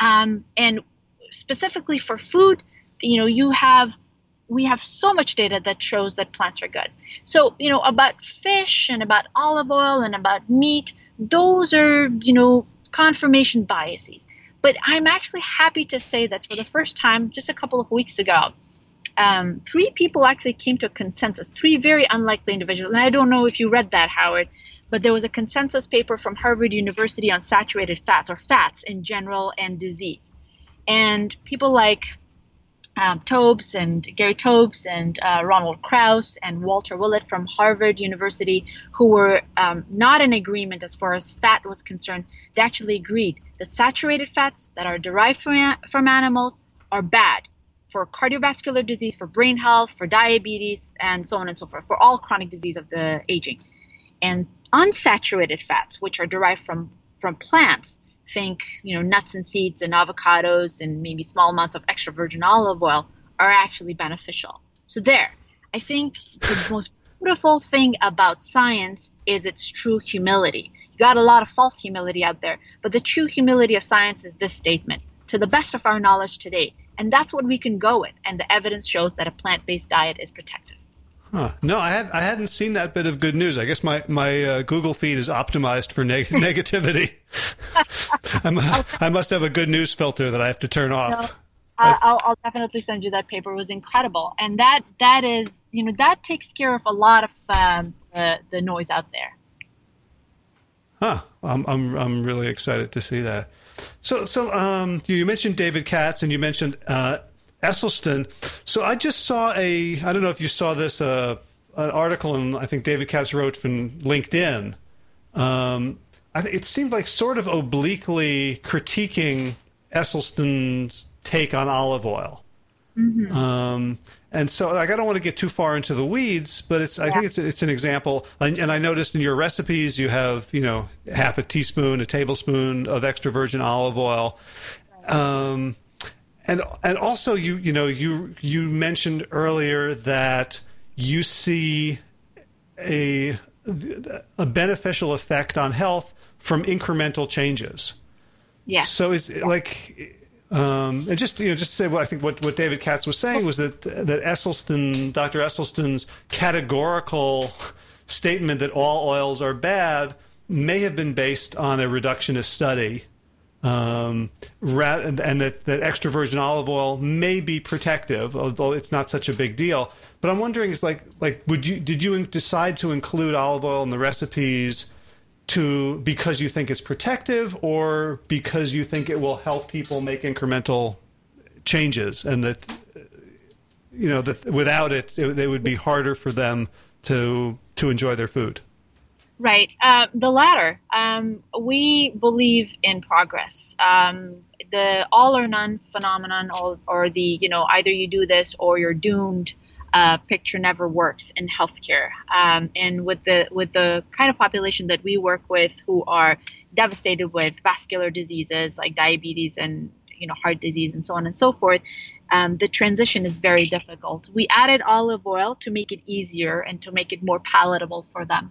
Um, and specifically for food, you know, you have we have so much data that shows that plants are good. So, you know, about fish and about olive oil and about meat, those are, you know, confirmation biases. But I'm actually happy to say that for the first time, just a couple of weeks ago, um, three people actually came to a consensus, three very unlikely individuals. And I don't know if you read that, Howard, but there was a consensus paper from Harvard University on saturated fats or fats in general and disease. And people like um, Taubes and Gary Taubes and uh, Ronald Krauss and Walter Willett from Harvard University, who were um, not in agreement as far as fat was concerned, they actually agreed that saturated fats that are derived from, from animals are bad for cardiovascular disease, for brain health, for diabetes, and so on and so forth, for all chronic disease of the aging. And unsaturated fats, which are derived from, from plants, think you know nuts and seeds and avocados and maybe small amounts of extra virgin olive oil, are actually beneficial. So there, I think the most beautiful thing about science is its true humility. You got a lot of false humility out there, but the true humility of science is this statement: to the best of our knowledge today, and that's what we can go with. And the evidence shows that a plant-based diet is protective. Huh. No, I had I hadn't seen that bit of good news. I guess my my uh, Google feed is optimized for neg- (laughs) negativity. (laughs) i must have a good news filter that I have to turn off. No, I'll, I'll definitely send you that paper. It was incredible, and that that is you know that takes care of a lot of um, the the noise out there. Huh. I'm I'm I'm really excited to see that. So so um you mentioned David Katz and you mentioned uh, Esselstyn. So I just saw a, I don't know if you saw this, uh, an article, and I think David Katz wrote in LinkedIn. Um, it seemed like sort of obliquely critiquing Esselstyn's take on olive oil. Mm-hmm. Um, and so, like, I don't want to get too far into the weeds, but it's I think it's it's an example. And, and, I noticed in your recipes you have you know half a teaspoon, a tablespoon of extra virgin olive oil. Um, and and also you you know you you mentioned earlier that you see a a beneficial effect on health from incremental changes. Yeah. So is like um, and just you know, just to say what I think what, what David Katz was saying was that that Esselstyn, Dr. Esselstyn's categorical statement that all oils are bad may have been based on a reductionist study, um, and, that, that extra virgin olive oil may be protective, although it's not such a big deal. But I'm wondering, is like like would you did you decide to include olive oil in the recipes? to because you think it's protective or because you think it will help people make incremental changes and that you know that without it, it, it would be harder for them to to enjoy their food right. Uh, the latter. Um, we believe in progress. Um, the all or none phenomenon or, or the you know either you do this or you're doomed uh, picture never works in healthcare. Um, and with the with the kind of population that we work with, who are devastated with vascular diseases like diabetes and you know heart disease and so on and so forth, um, the transition is very difficult. We added olive oil to make it easier and to make it more palatable for them.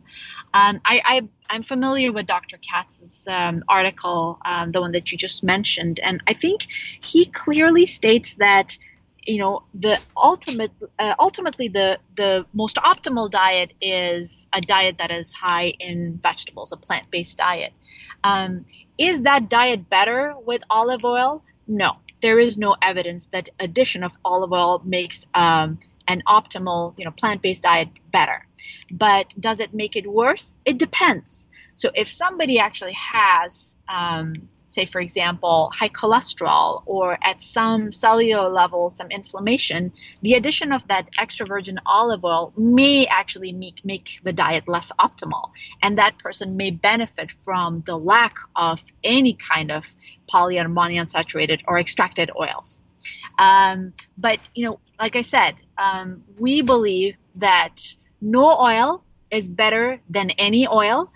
Um, I, am familiar with Dr. Katz's um, article, um, the one that you just mentioned, and I think he clearly states that you know the ultimate uh, ultimately the the most optimal diet is a diet that is high in vegetables a plant-based diet um, is that diet better with olive oil no there is no evidence that addition of olive oil makes um, an optimal you know plant-based diet better. But does it make it worse? It depends. So if somebody actually has um, say, for example, high cholesterol or at some cellular level, some inflammation, the addition of that extra virgin olive oil may actually make, make the diet less optimal. And that person may benefit from the lack of any kind of poly or monounsaturated or extracted oils. Um, but, you know, like I said, um, we believe that no oil is better than any oil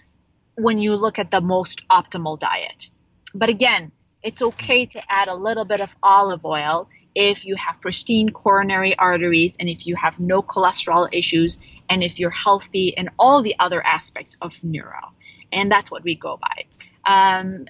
when you look at the most optimal diet. But again, it's okay to add a little bit of olive oil if you have pristine coronary arteries and if you have no cholesterol issues and if you're healthy in all the other aspects of neuro. And that's what we go by. Um,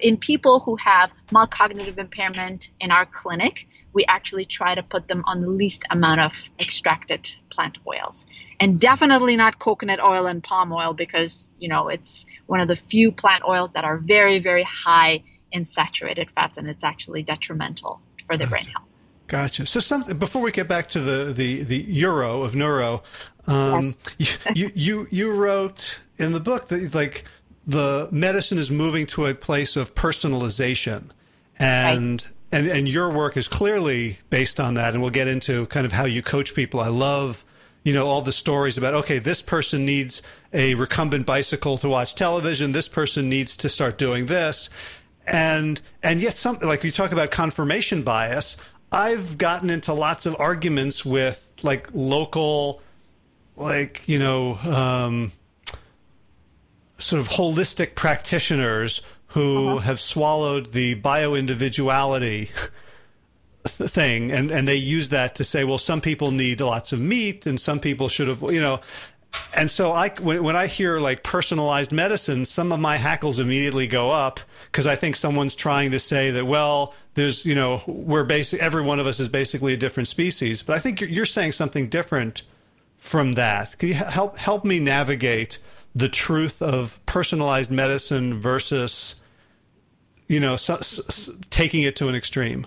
in people who have mild cognitive impairment in our clinic, we actually try to put them on the least amount of extracted plant oils. And definitely not coconut oil and palm oil because, you know, it's one of the few plant oils that are very, very high in saturated fats and it's actually detrimental for the brain health. Gotcha. So, something before we get back to the the the euro of neuro, um, yes. (laughs) you you you wrote in the book that like the medicine is moving to a place of personalization, and right. And and your work is clearly based on that. And we'll get into kind of how you coach people. I love you know all the stories about okay this person needs a recumbent bicycle to watch television. This person needs to start doing this. And and yet something like you talk about confirmation bias. I've gotten into lots of arguments with like local like you know um, sort of holistic practitioners who uh-huh. have swallowed the bio individuality thing and, and they use that to say, well, some people need lots of meat and some people should have, you know. And so I, when, when I hear like personalized medicine, some of my hackles immediately go up because I think someone's trying to say that, well, there's, you know, we're basic, every one of us is basically a different species. But I think you're, you're saying something different from that. Can you help, help me navigate the truth of personalized medicine versus you know, so, so, taking it to an extreme.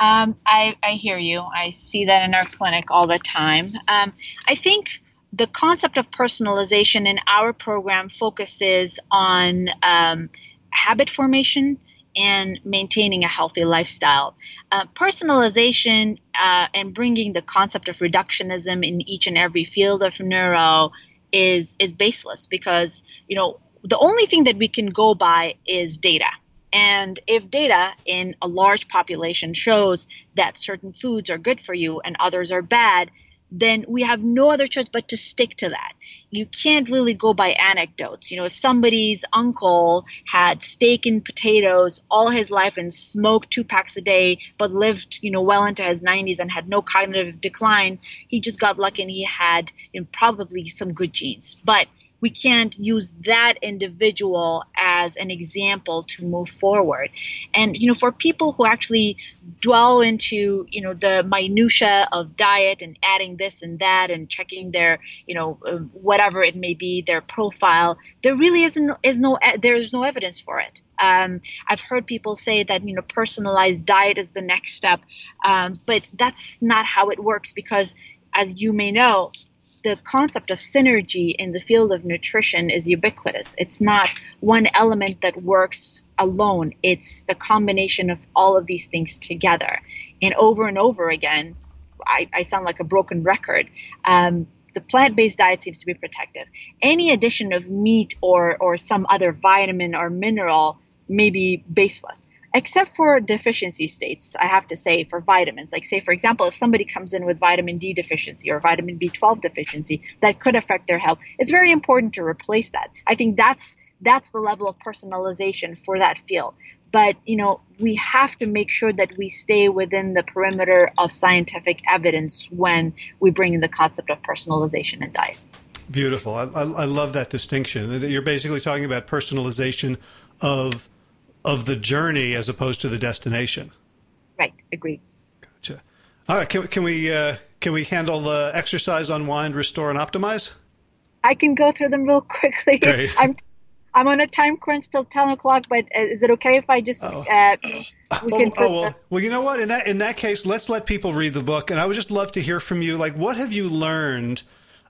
Um, I, I hear you. I see that in our clinic all the time. Um, I think the concept of personalization in our program focuses on um, habit formation and maintaining a healthy lifestyle. Uh, personalization uh, and bringing the concept of reductionism in each and every field of neuro is is baseless because you know the only thing that we can go by is data. And if data in a large population shows that certain foods are good for you and others are bad, then we have no other choice but to stick to that. You can't really go by anecdotes. You know, if somebody's uncle had steak and potatoes all his life and smoked two packs a day, but lived, you know, well into his 90s and had no cognitive decline, he just got lucky and he had you know, probably some good genes. But we can't use that individual as an example to move forward. And you know, for people who actually dwell into you know the minutia of diet and adding this and that and checking their you know um, whatever it may be their profile, there really isn't is no there is no evidence for it. Um, I've heard people say that you know personalized diet is the next step, um, but that's not how it works because, as you may know, the concept of synergy in the field of nutrition is ubiquitous. It's not one element that works alone, it's the combination of all of these things together. And over and over again, I, I sound like a broken record. Um, the plant-based diet seems to be protective. Any addition of meat or or some other vitamin or mineral may be baseless except for deficiency states, I have to say, for vitamins. Like, say, for example, if somebody comes in with vitamin D deficiency or vitamin B12 deficiency, that could affect their health. It's very important to replace that. I think that's that's the level of personalization for that field. But you know, we have to make sure that we stay within the perimeter of scientific evidence when we bring in the concept of personalization in diet. Beautiful. I, I, I love that distinction. You're basically talking about personalization of of the journey as opposed to the destination. Right. Agreed. Gotcha. All right. Can, can we uh, can we handle the exercise, unwind, restore, and optimize? I can go through them real (laughs) quickly. I'm I'm on a time crunch till ten o'clock, but uh, is it okay if I just oh. uh, we oh, can? Oh, well, well, you know what? In that in that case, let's let people read the book, and I would just love to hear from you. Like, what have you learned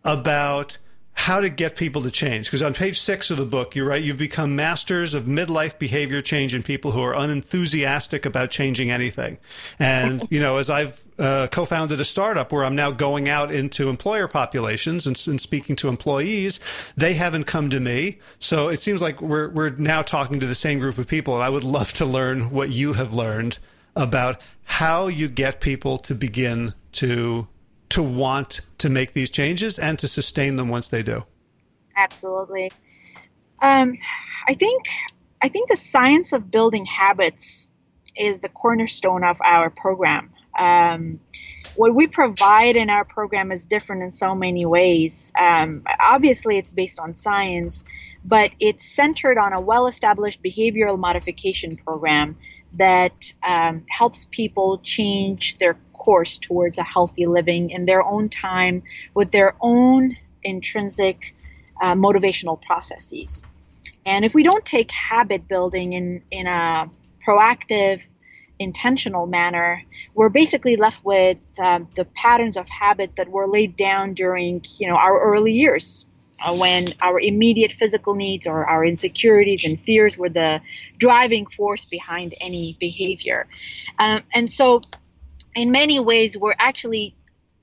about? How to get people to change. Because on page six of the book, you write, you've become masters of midlife behavior change in people who are unenthusiastic about changing anything. And, (laughs) you know, as I've uh, co-founded a startup where I'm now going out into employer populations and, and, speaking to employees. They haven't come to me, so it seems like we're we're now talking to the same group of people. And I would love to learn what you have learned about how you get people to begin to to want to make these changes and to sustain them once they do. Absolutely. Um, I think I think the science of building habits is the cornerstone of our program. Um, what we provide in our program is different in so many ways. Um, obviously, it's based on science, but it's centered on a well established behavioral modification program that um, helps people change their course towards a healthy living in their own time with their own intrinsic uh, motivational processes. And if we don't take habit building in, in a proactive, intentional manner, we're basically left with um, the patterns of habit that were laid down during you know our early years. Uh, when our immediate physical needs or our insecurities and fears were the driving force behind any behavior. Um, and so in many ways, we're actually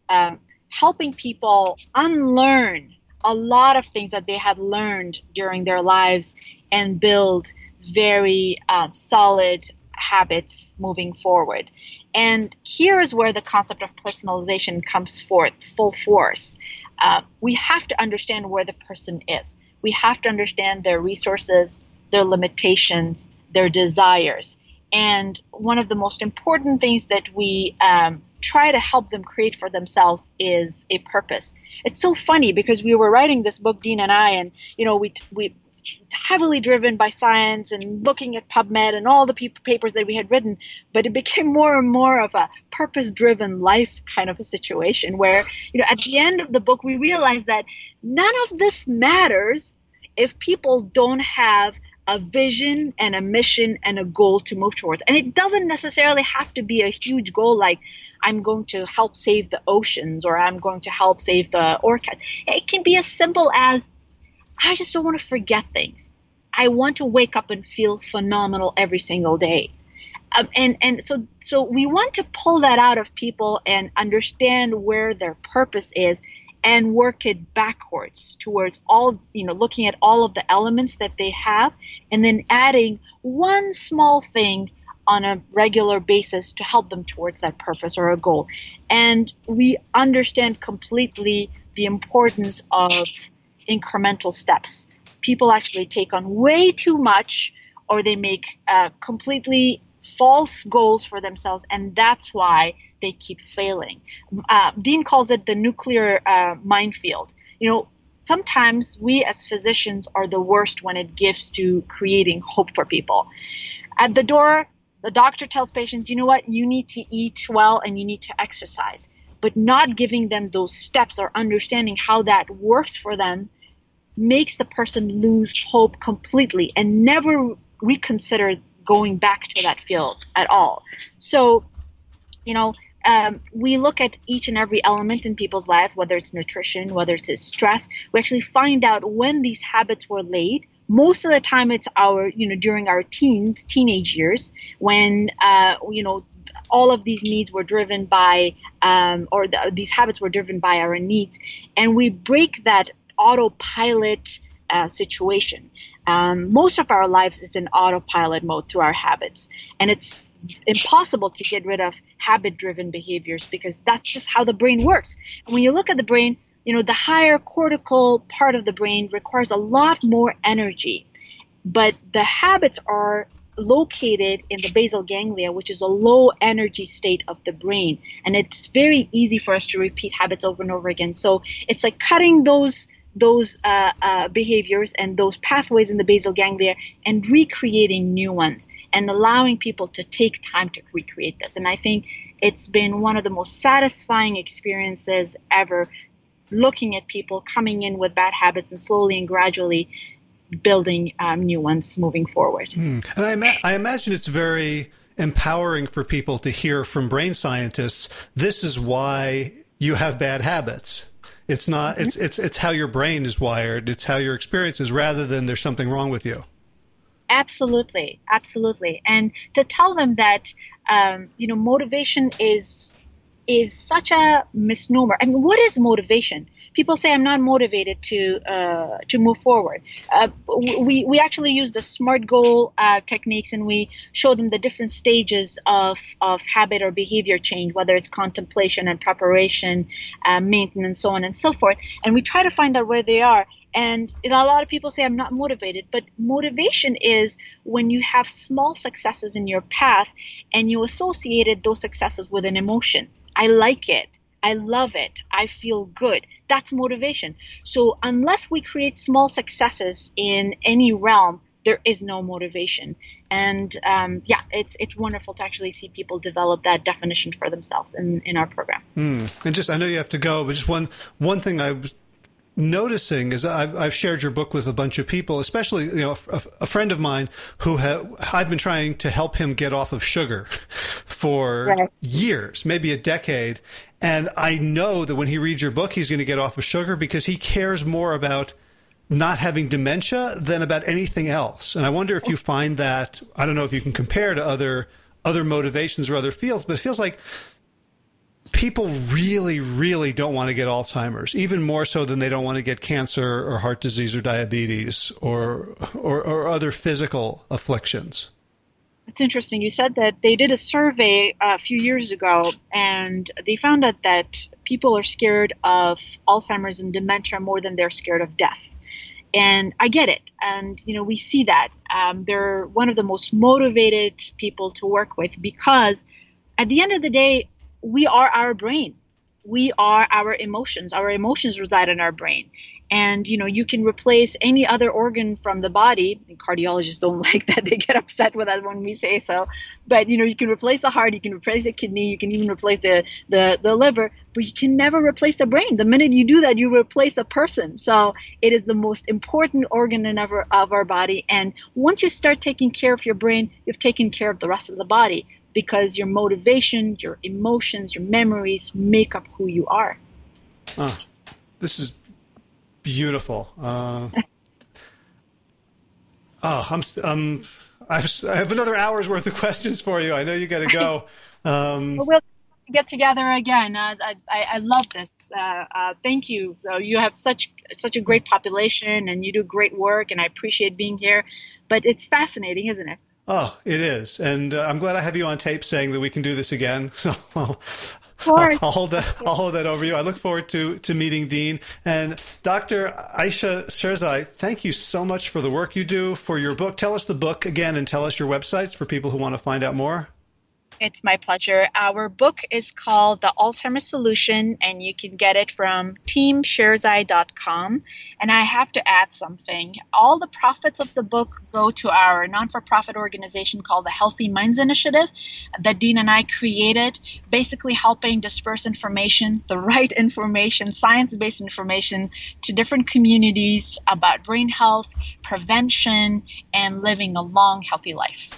um, helping people unlearn a lot of things that they had learned during their lives and build very um, solid habits moving forward. And here is where the concept of personalization comes forth full force. Uh, we have to understand where the person is. We have to understand their resources, their limitations, their desires. And one of the most important things that we um, try to help them create for themselves is a purpose. It's so funny because we were writing this book, Dean and I, and you know we we heavily driven by science and looking at PubMed and all the pe- papers that we had written, but it became (laughs) more and more of a purpose-driven life kind of a situation where you know at the end of the book we realized that none of this matters if people don't have a vision and a mission and a goal to move towards. And it doesn't necessarily have to be a huge goal like I'm going to help save the oceans or I'm going to help save the orchids. It can be as simple as I just don't want to forget things. I want to wake up and feel phenomenal every single day. Um, and and so so we want to pull that out of people and understand where their purpose is and work it backwards towards all you know looking at all of the elements that they have and then adding one small thing on a regular basis to help them towards that purpose or a goal. And we understand completely the importance of incremental steps. People actually take on way too much or they make uh, completely false goals for themselves, and that's why they keep failing. Uh, Dean calls it the nuclear uh, minefield. You know, sometimes we as physicians are the worst when it gives to creating hope for people. At the door, the doctor tells patients, you know what, you need to eat well and you need to exercise. But not giving them those steps or understanding how that works for them makes the person lose hope completely and never reconsider going back to that field at all. So, you know, um, we look at each and every element in people's life, whether it's nutrition, whether it's stress. We actually find out when these habits were laid, most of the time it's our you know during our teens teenage years when uh, you know all of these needs were driven by um, or the, these habits were driven by our needs and we break that autopilot uh, situation um, most of our lives is in autopilot mode through our habits and it's impossible to get rid of habit driven behaviors because that's just how the brain works and when you look at the brain you know, the higher cortical part of the brain requires a lot more energy, but the habits are located in the basal ganglia, which is a low energy state of the brain. And it's very easy for us to repeat habits over and over again. So it's like cutting those those uh, uh, behaviors and those pathways in the basal ganglia and recreating new ones and allowing people to take time to recreate this. And I think it's been one of the most satisfying experiences ever looking at people coming in with bad habits and slowly and gradually building um, new ones moving forward. Mm. And I, ima- I imagine it's very empowering for people to hear from brain scientists this is why you have bad habits. It's not it's it's it's how your brain is wired, it's how your experience is rather than there's something wrong with you. Absolutely, absolutely. And to tell them that um, you know motivation is is such a misnomer. I mean, what is motivation? People say I'm not motivated to uh, to move forward. Uh, we we actually use the SMART goal uh, techniques, and we show them the different stages of of habit or behavior change, whether it's contemplation and preparation, uh, maintenance, so on and so forth. And we try to find out where they are. And you know, a lot of people say I'm not motivated, but motivation is when you have small successes in your path and you associated those successes with an emotion. I like it. I love it. I feel good. That's motivation. So, unless we create small successes in any realm, there is no motivation. And um, yeah, it's it's wonderful to actually see people develop that definition for themselves in, in our program. Mm. And just, I know you have to go, but just one one thing I was noticing is I've, I've, shared your book with a bunch of people, especially you know a, a friend of mine who ha- I've been trying to help him get off of sugar (laughs) for right. years, maybe a decade, and I know that when he reads your book, he's going to get off of sugar because he cares more about not having dementia than about anything else. And I wonder if you find that I don't know if you can compare to other other motivations or other fields, but it feels like people really, really don't want to get Alzheimer's, even more so than they don't want to get cancer or heart disease or diabetes or, or, or other physical afflictions. It's interesting. You said that they did a survey a few years ago, and they found out that people are scared of Alzheimer's and dementia more than they're scared of death. And I get it. And, you know, we see that. Um, they're one of the most motivated people to work with because at the end of the day, we are our brain. We are our emotions. Our emotions reside in our brain. And you know you can replace any other organ from the body. And cardiologists don't (laughs) like that. They get upset with us when we say so. But you know you can replace the heart. You can replace the kidney. You can even replace the the, the liver. But you can never replace the brain. The minute you do that you replace the person. So it is the most important organ in our, of our body. And once you start taking care of your brain you've taken care of the rest of the body because your motivation, your emotions, your memories make up who you are. Oh, this is beautiful. Uh, oh, (laughs) I'm, um, I have, I have another hour's worth of questions for you. I know you got to go. (laughs) Um, we'll get together again. Uh, I, I, love this. Uh, uh, thank you. you have such such a great population, and you do great work, and I appreciate being here. But it's fascinating, isn't it? Oh, it is, and uh, I'm glad I have you on tape saying that we can do this again. (laughs) So I'll, I'll, I'll, hold that. I'll hold that over you. I look forward to to meeting Dean and Dr. Ayesha Sherzai. Thank you so much for the work you do for your book. Tell us the book again, and tell us your websites for people who want to find out more. It's my pleasure. Our book is called The Alzheimer's Solution, and you can get it from teamsherzai.com. And I have to add something. All the profits of the book go to our non for profit organization called the Healthy Minds Initiative that Dean and I created, basically helping disperse information, the right information, science based information to different communities about brain health, prevention, and living a long, healthy life.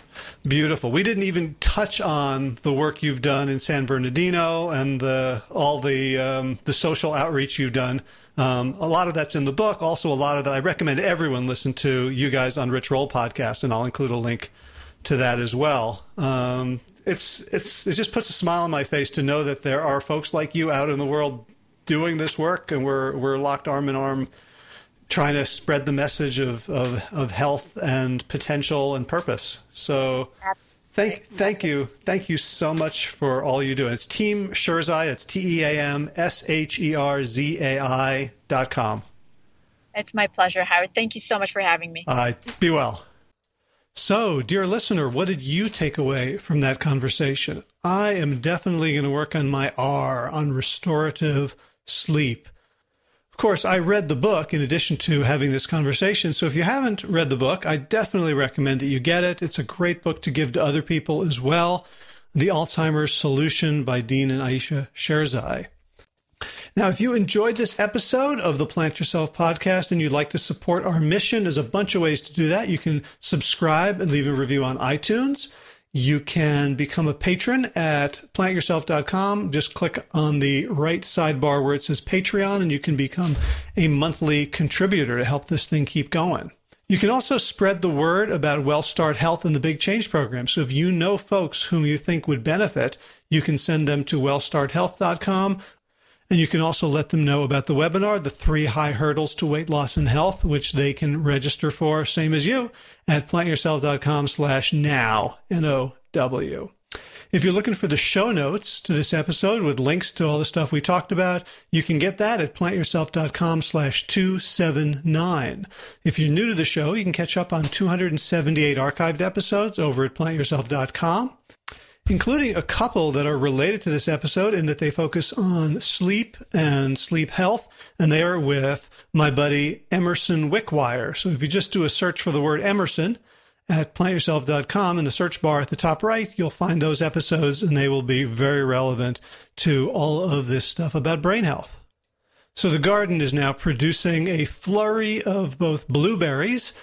Beautiful. We didn't even touch on the work you've done in San Bernardino and the, all the um, the social outreach you've done. Um, a lot of that's in the book. Also, a lot of that I recommend everyone listen to you guys on Rich Roll podcast, and I'll include a link to that as well. Um, it's it's it just puts a smile on my face to know that there are folks like you out in the world doing this work, and we're we're locked arm in arm trying to spread the message of, of, of health and potential and purpose. So thank thank you. Thank you so much for all you do. It's Team Sherzai. It's T E A M S H E R Z A I dot com. It's my pleasure, Howard. Thank you so much for having me. Right. Be well. So, dear listener, what did you take away from that conversation? I am definitely going to work on my R, on restorative sleep course, I read the book in addition to having this conversation. So if you haven't read the book, I definitely recommend that you get it. It's a great book to give to other people as well. The Alzheimer's Solution by Dean and Ayesha Sherzai. Now, if you enjoyed this episode of the Plant Yourself podcast and you'd like to support our mission, there's a bunch of ways to do that. You can subscribe and leave a review on iTunes. You can become a patron at plantyourself.com. Just click on the right sidebar where it says Patreon, and you can become a monthly contributor to help this thing keep going. You can also spread the word about Well Start Health and the Big Change program. So if you know folks whom you think would benefit, you can send them to wellstarthealth.com and you can also let them know about the webinar, the three high hurdles to weight loss and health, which they can register for, same as you, at plantyourself.com slash now, N-O-W. If you're looking for the show notes to this episode with links to all the stuff we talked about, you can get that at plantyourself.com slash 279. If you're new to the show, you can catch up on 278 archived episodes over at plantyourself.com including a couple that are related to this episode in that they focus on sleep and sleep health, and they are with my buddy Emerson Wickwire. So if you just do a search for the word Emerson at plantyourself.com in the search bar at the top right, you'll find those episodes, and they will be very relevant to all of this stuff about brain health. So the garden is now producing a flurry of both blueberries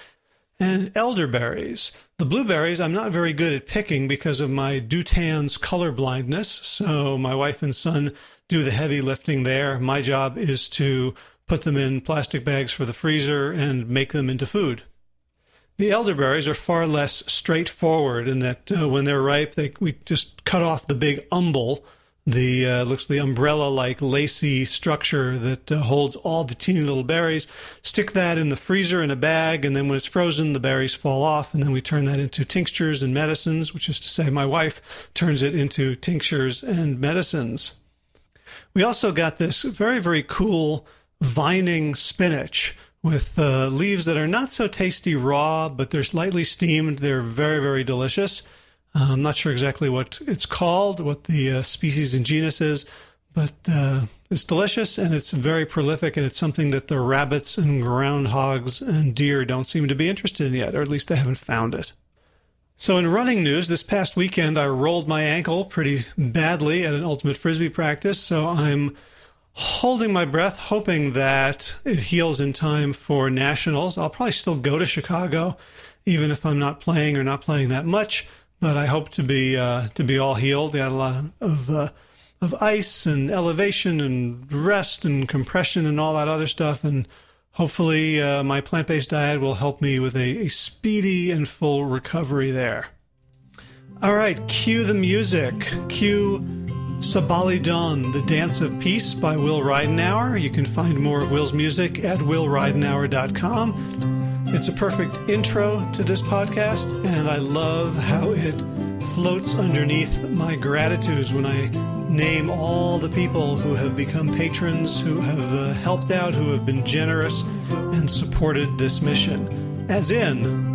and elderberries. The blueberries, I'm not very good at picking because of my Dutans color blindness. So my wife and son do the heavy lifting there. My job is to put them in plastic bags for the freezer and make them into food. The elderberries are far less straightforward in that uh, when they're ripe, they, we just cut off the big umbel the uh, looks the umbrella like lacy structure that uh, holds all the teeny little berries. Stick that in the freezer in a bag, and then when it's frozen, the berries fall off, and then we turn that into tinctures and medicines, which is to say, my wife turns it into tinctures and medicines. We also got this very very cool vining spinach with uh, leaves that are not so tasty raw, but they're slightly steamed. They're very very delicious. Uh, I'm not sure exactly what it's called, what the uh, species and genus is, but uh, it's delicious and it's very prolific, and it's something that the rabbits and groundhogs and deer don't seem to be interested in yet, or at least they haven't found it. So, in running news, this past weekend I rolled my ankle pretty badly at an ultimate frisbee practice, so I'm holding my breath, hoping that it heals in time for nationals. I'll probably still go to Chicago, even if I'm not playing or not playing that much but I hope to be uh, to be all healed. Got a lot of uh, of ice and elevation and rest and compression and all that other stuff, and hopefully uh, my plant based diet will help me with a, a, speedy and full recovery there. All right, cue the music. Cue Sabali Dawn, The Dance of Peace by Will Ridenour. You can find more of Will's music at willridenour.com. It's a perfect intro to this podcast, and I love how it floats underneath my gratitudes when I name all the people who have become patrons, who have uh, helped out, who have been generous and supported this mission. As in,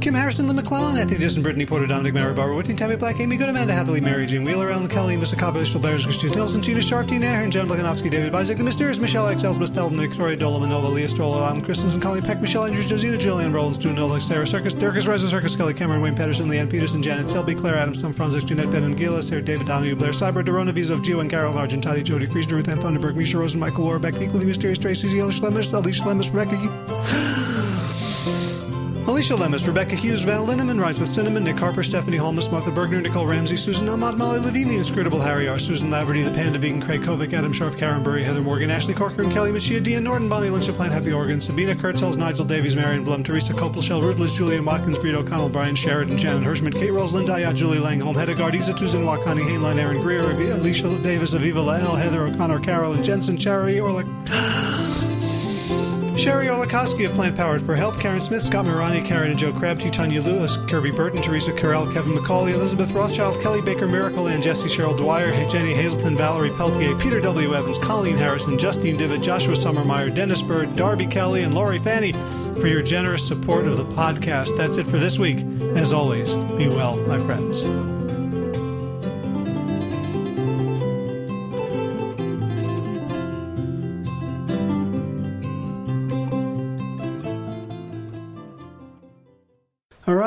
Kim Harrison, Lynn McClellan, Anthony Disson, Brittany Porter, Dominic Mara, Barbara Whitney, Tammy Black, Amy Good, Amanda Hathaway, Mary Jane Wheeler, Ellen Kelly, Mr. Cobb, Rachel Bears, Christine Nelson, Tina Sharf, Tina Ahern, John Blakanovsky, David Bizek, The Mysterious, Michelle X, Elspeth Feldman, Victoria Dolomanova, Leah Stroller, Alan Christensen, Colleen Peck, Michelle Andrews, Josina, Julian Rollins, Nola, Sarah Circus, Dirkus Reza Circus, Kelly Cameron, Wayne Pedersen, Leanne Peterson, Janet Selby, Claire Adams, Tom Jeanette Bennon, Gila, Sarah David Donahue, Blair Cyber, Dorona Vizov, Gio and Carol Argentati, Jody Friesner, Ruth Ann Thunderberg, Misha Rosen, Michael Warbeck, Equally Mysterious Tracy, Ziel Schlemmish, Alicia Schlemmish, Rebecca. Alicia Lemus, Rebecca Hughes, Val Linneman, Rides with Cinnamon, Nick Harper, Stephanie Holmes, Martha Bergner, Nicole Ramsey, Susan Ahmad, Molly Levine, The Inscrutable Harry R., Susan Laverty, The Panda Vegan, Craig Kovic, Adam Sharp, Karen Burry, Heather Morgan, Ashley Corcoran, Kelly Machia, Dean Norton, Bonnie Lynch Plant Happy Organ, Sabina Kurtzels, Nigel Davies, Marion Blum, Teresa Copel, Shell Ruthless, Julian Watkins, Breed O'Connell, Brian Sheridan, Shannon Hirschman, Kate Rose, Ayat, Julie Langholm, Hedegard, Isa Tuzin, Wakani, Hainline, Aaron Greer, Alicia Davis, Aviva Lael, Heather O'Connor, Carolyn Jensen, Cherry, Orlick. Sherry Olakowski of Plant Powered for Health, Karen Smith, Scott Mirani, Karen and Joe Crabtree, Tanya Lewis, Kirby Burton, Teresa Carell, Kevin McCauley, Elizabeth Rothschild, Kelly Baker Miracle, and Jesse Cheryl Dwyer, Jenny Hazelton, Valerie Peltier, Peter W. Evans, Colleen Harrison, Justine Divitt, Joshua Sommermeyer, Dennis Bird, Darby Kelly, and Laurie Fanny for your generous support of the podcast. That's it for this week. As always, be well, my friends.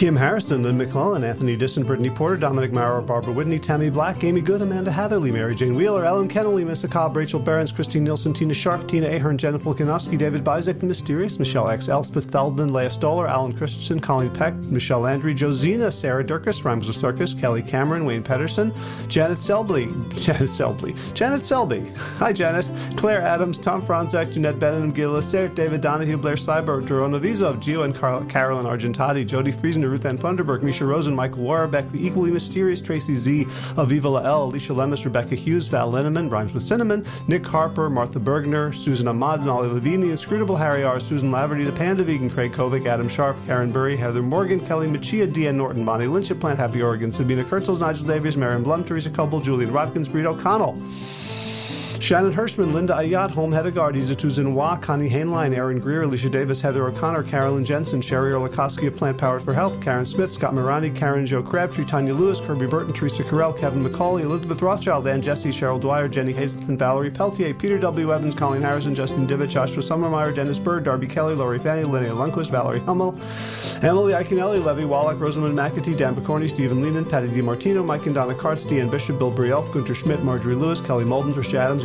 Kim Harrison, Lynn McClellan, Anthony Disson, Brittany Porter, Dominic Maurer, Barbara Whitney, Tammy Black, Amy Good, Amanda Hatherley, Mary Jane Wheeler, Ellen Kennelly, Mr. Cobb, Rachel Behrens, Christine Nielsen, Tina Sharp, Tina Ahern, Jennifer Volkanovsky, David Bizek, Mysterious, Michelle X, Elspeth Feldman, Leah Stoller, Alan Christensen, Colleen Peck, Michelle Landry, Josina, Sarah Durkis, Rhymes with Circus, Kelly Cameron, Wayne Pedersen, Janet Selby, (laughs) Janet Selby, Janet Selby, (laughs) hi Janet, Claire Adams, Tom Franzek, Jeanette Benham, Gillis, David Donahue, Blair Cyber, Dorona Vizov, Gio and Carol, Carolyn Argentati, Jody Friesner, Ruth Ann Thunderberg, Misha Rosen, Michael Warbeck, the equally mysterious Tracy Z, Aviva Lael, Alicia Lemus, Rebecca Hughes, Val Linneman, Rhymes with Cinnamon, Nick Harper, Martha Bergner, Susan Ahmad, Molly Levine, the inscrutable Harry R., Susan Laverty, the Panda Vegan, Craig Kovic, Adam Sharf, Karen Burry, Heather Morgan, Kelly Machia, Deanne Norton, Bonnie Lynch of Plant Happy Oregon, Sabina Kurtzels, Nigel Davies, Marion Blum, Teresa Coble, Julian Watkins, Breed O'Connell. Shannon Hirschman, Linda Ayat, Holm Hedegard, Izatu Wa, Connie Hainline, Aaron Greer, Alicia Davis, Heather O'Connor, Carolyn Jensen, Sherry Olakowski of Plant Powered for Health, Karen Smith, Scott Mirani, Karen Joe Crabtree, Tanya Lewis, Kirby Burton, Teresa Carell, Kevin McCauley, Elizabeth Rothschild, Ann Jesse, Cheryl Dwyer, Jenny Hazelton, Valerie Peltier, Peter W. Evans, Colleen Harrison, Justin Divitt, Joshua Summermeyer, Dennis Bird, Darby Kelly, Lori Fanny, Linnea Lundquist, Valerie Hummel, Emily Iaconelli, Levy Wallach, Rosamund McAtee, Dan Picorni, Stephen Lehman, Patty DiMartino, Mike and Donna Kartz, Deanne Bishop, Bill Brielf, Gunter Schmidt, Marjorie Lewis, Kelly Molden, Trish Adams,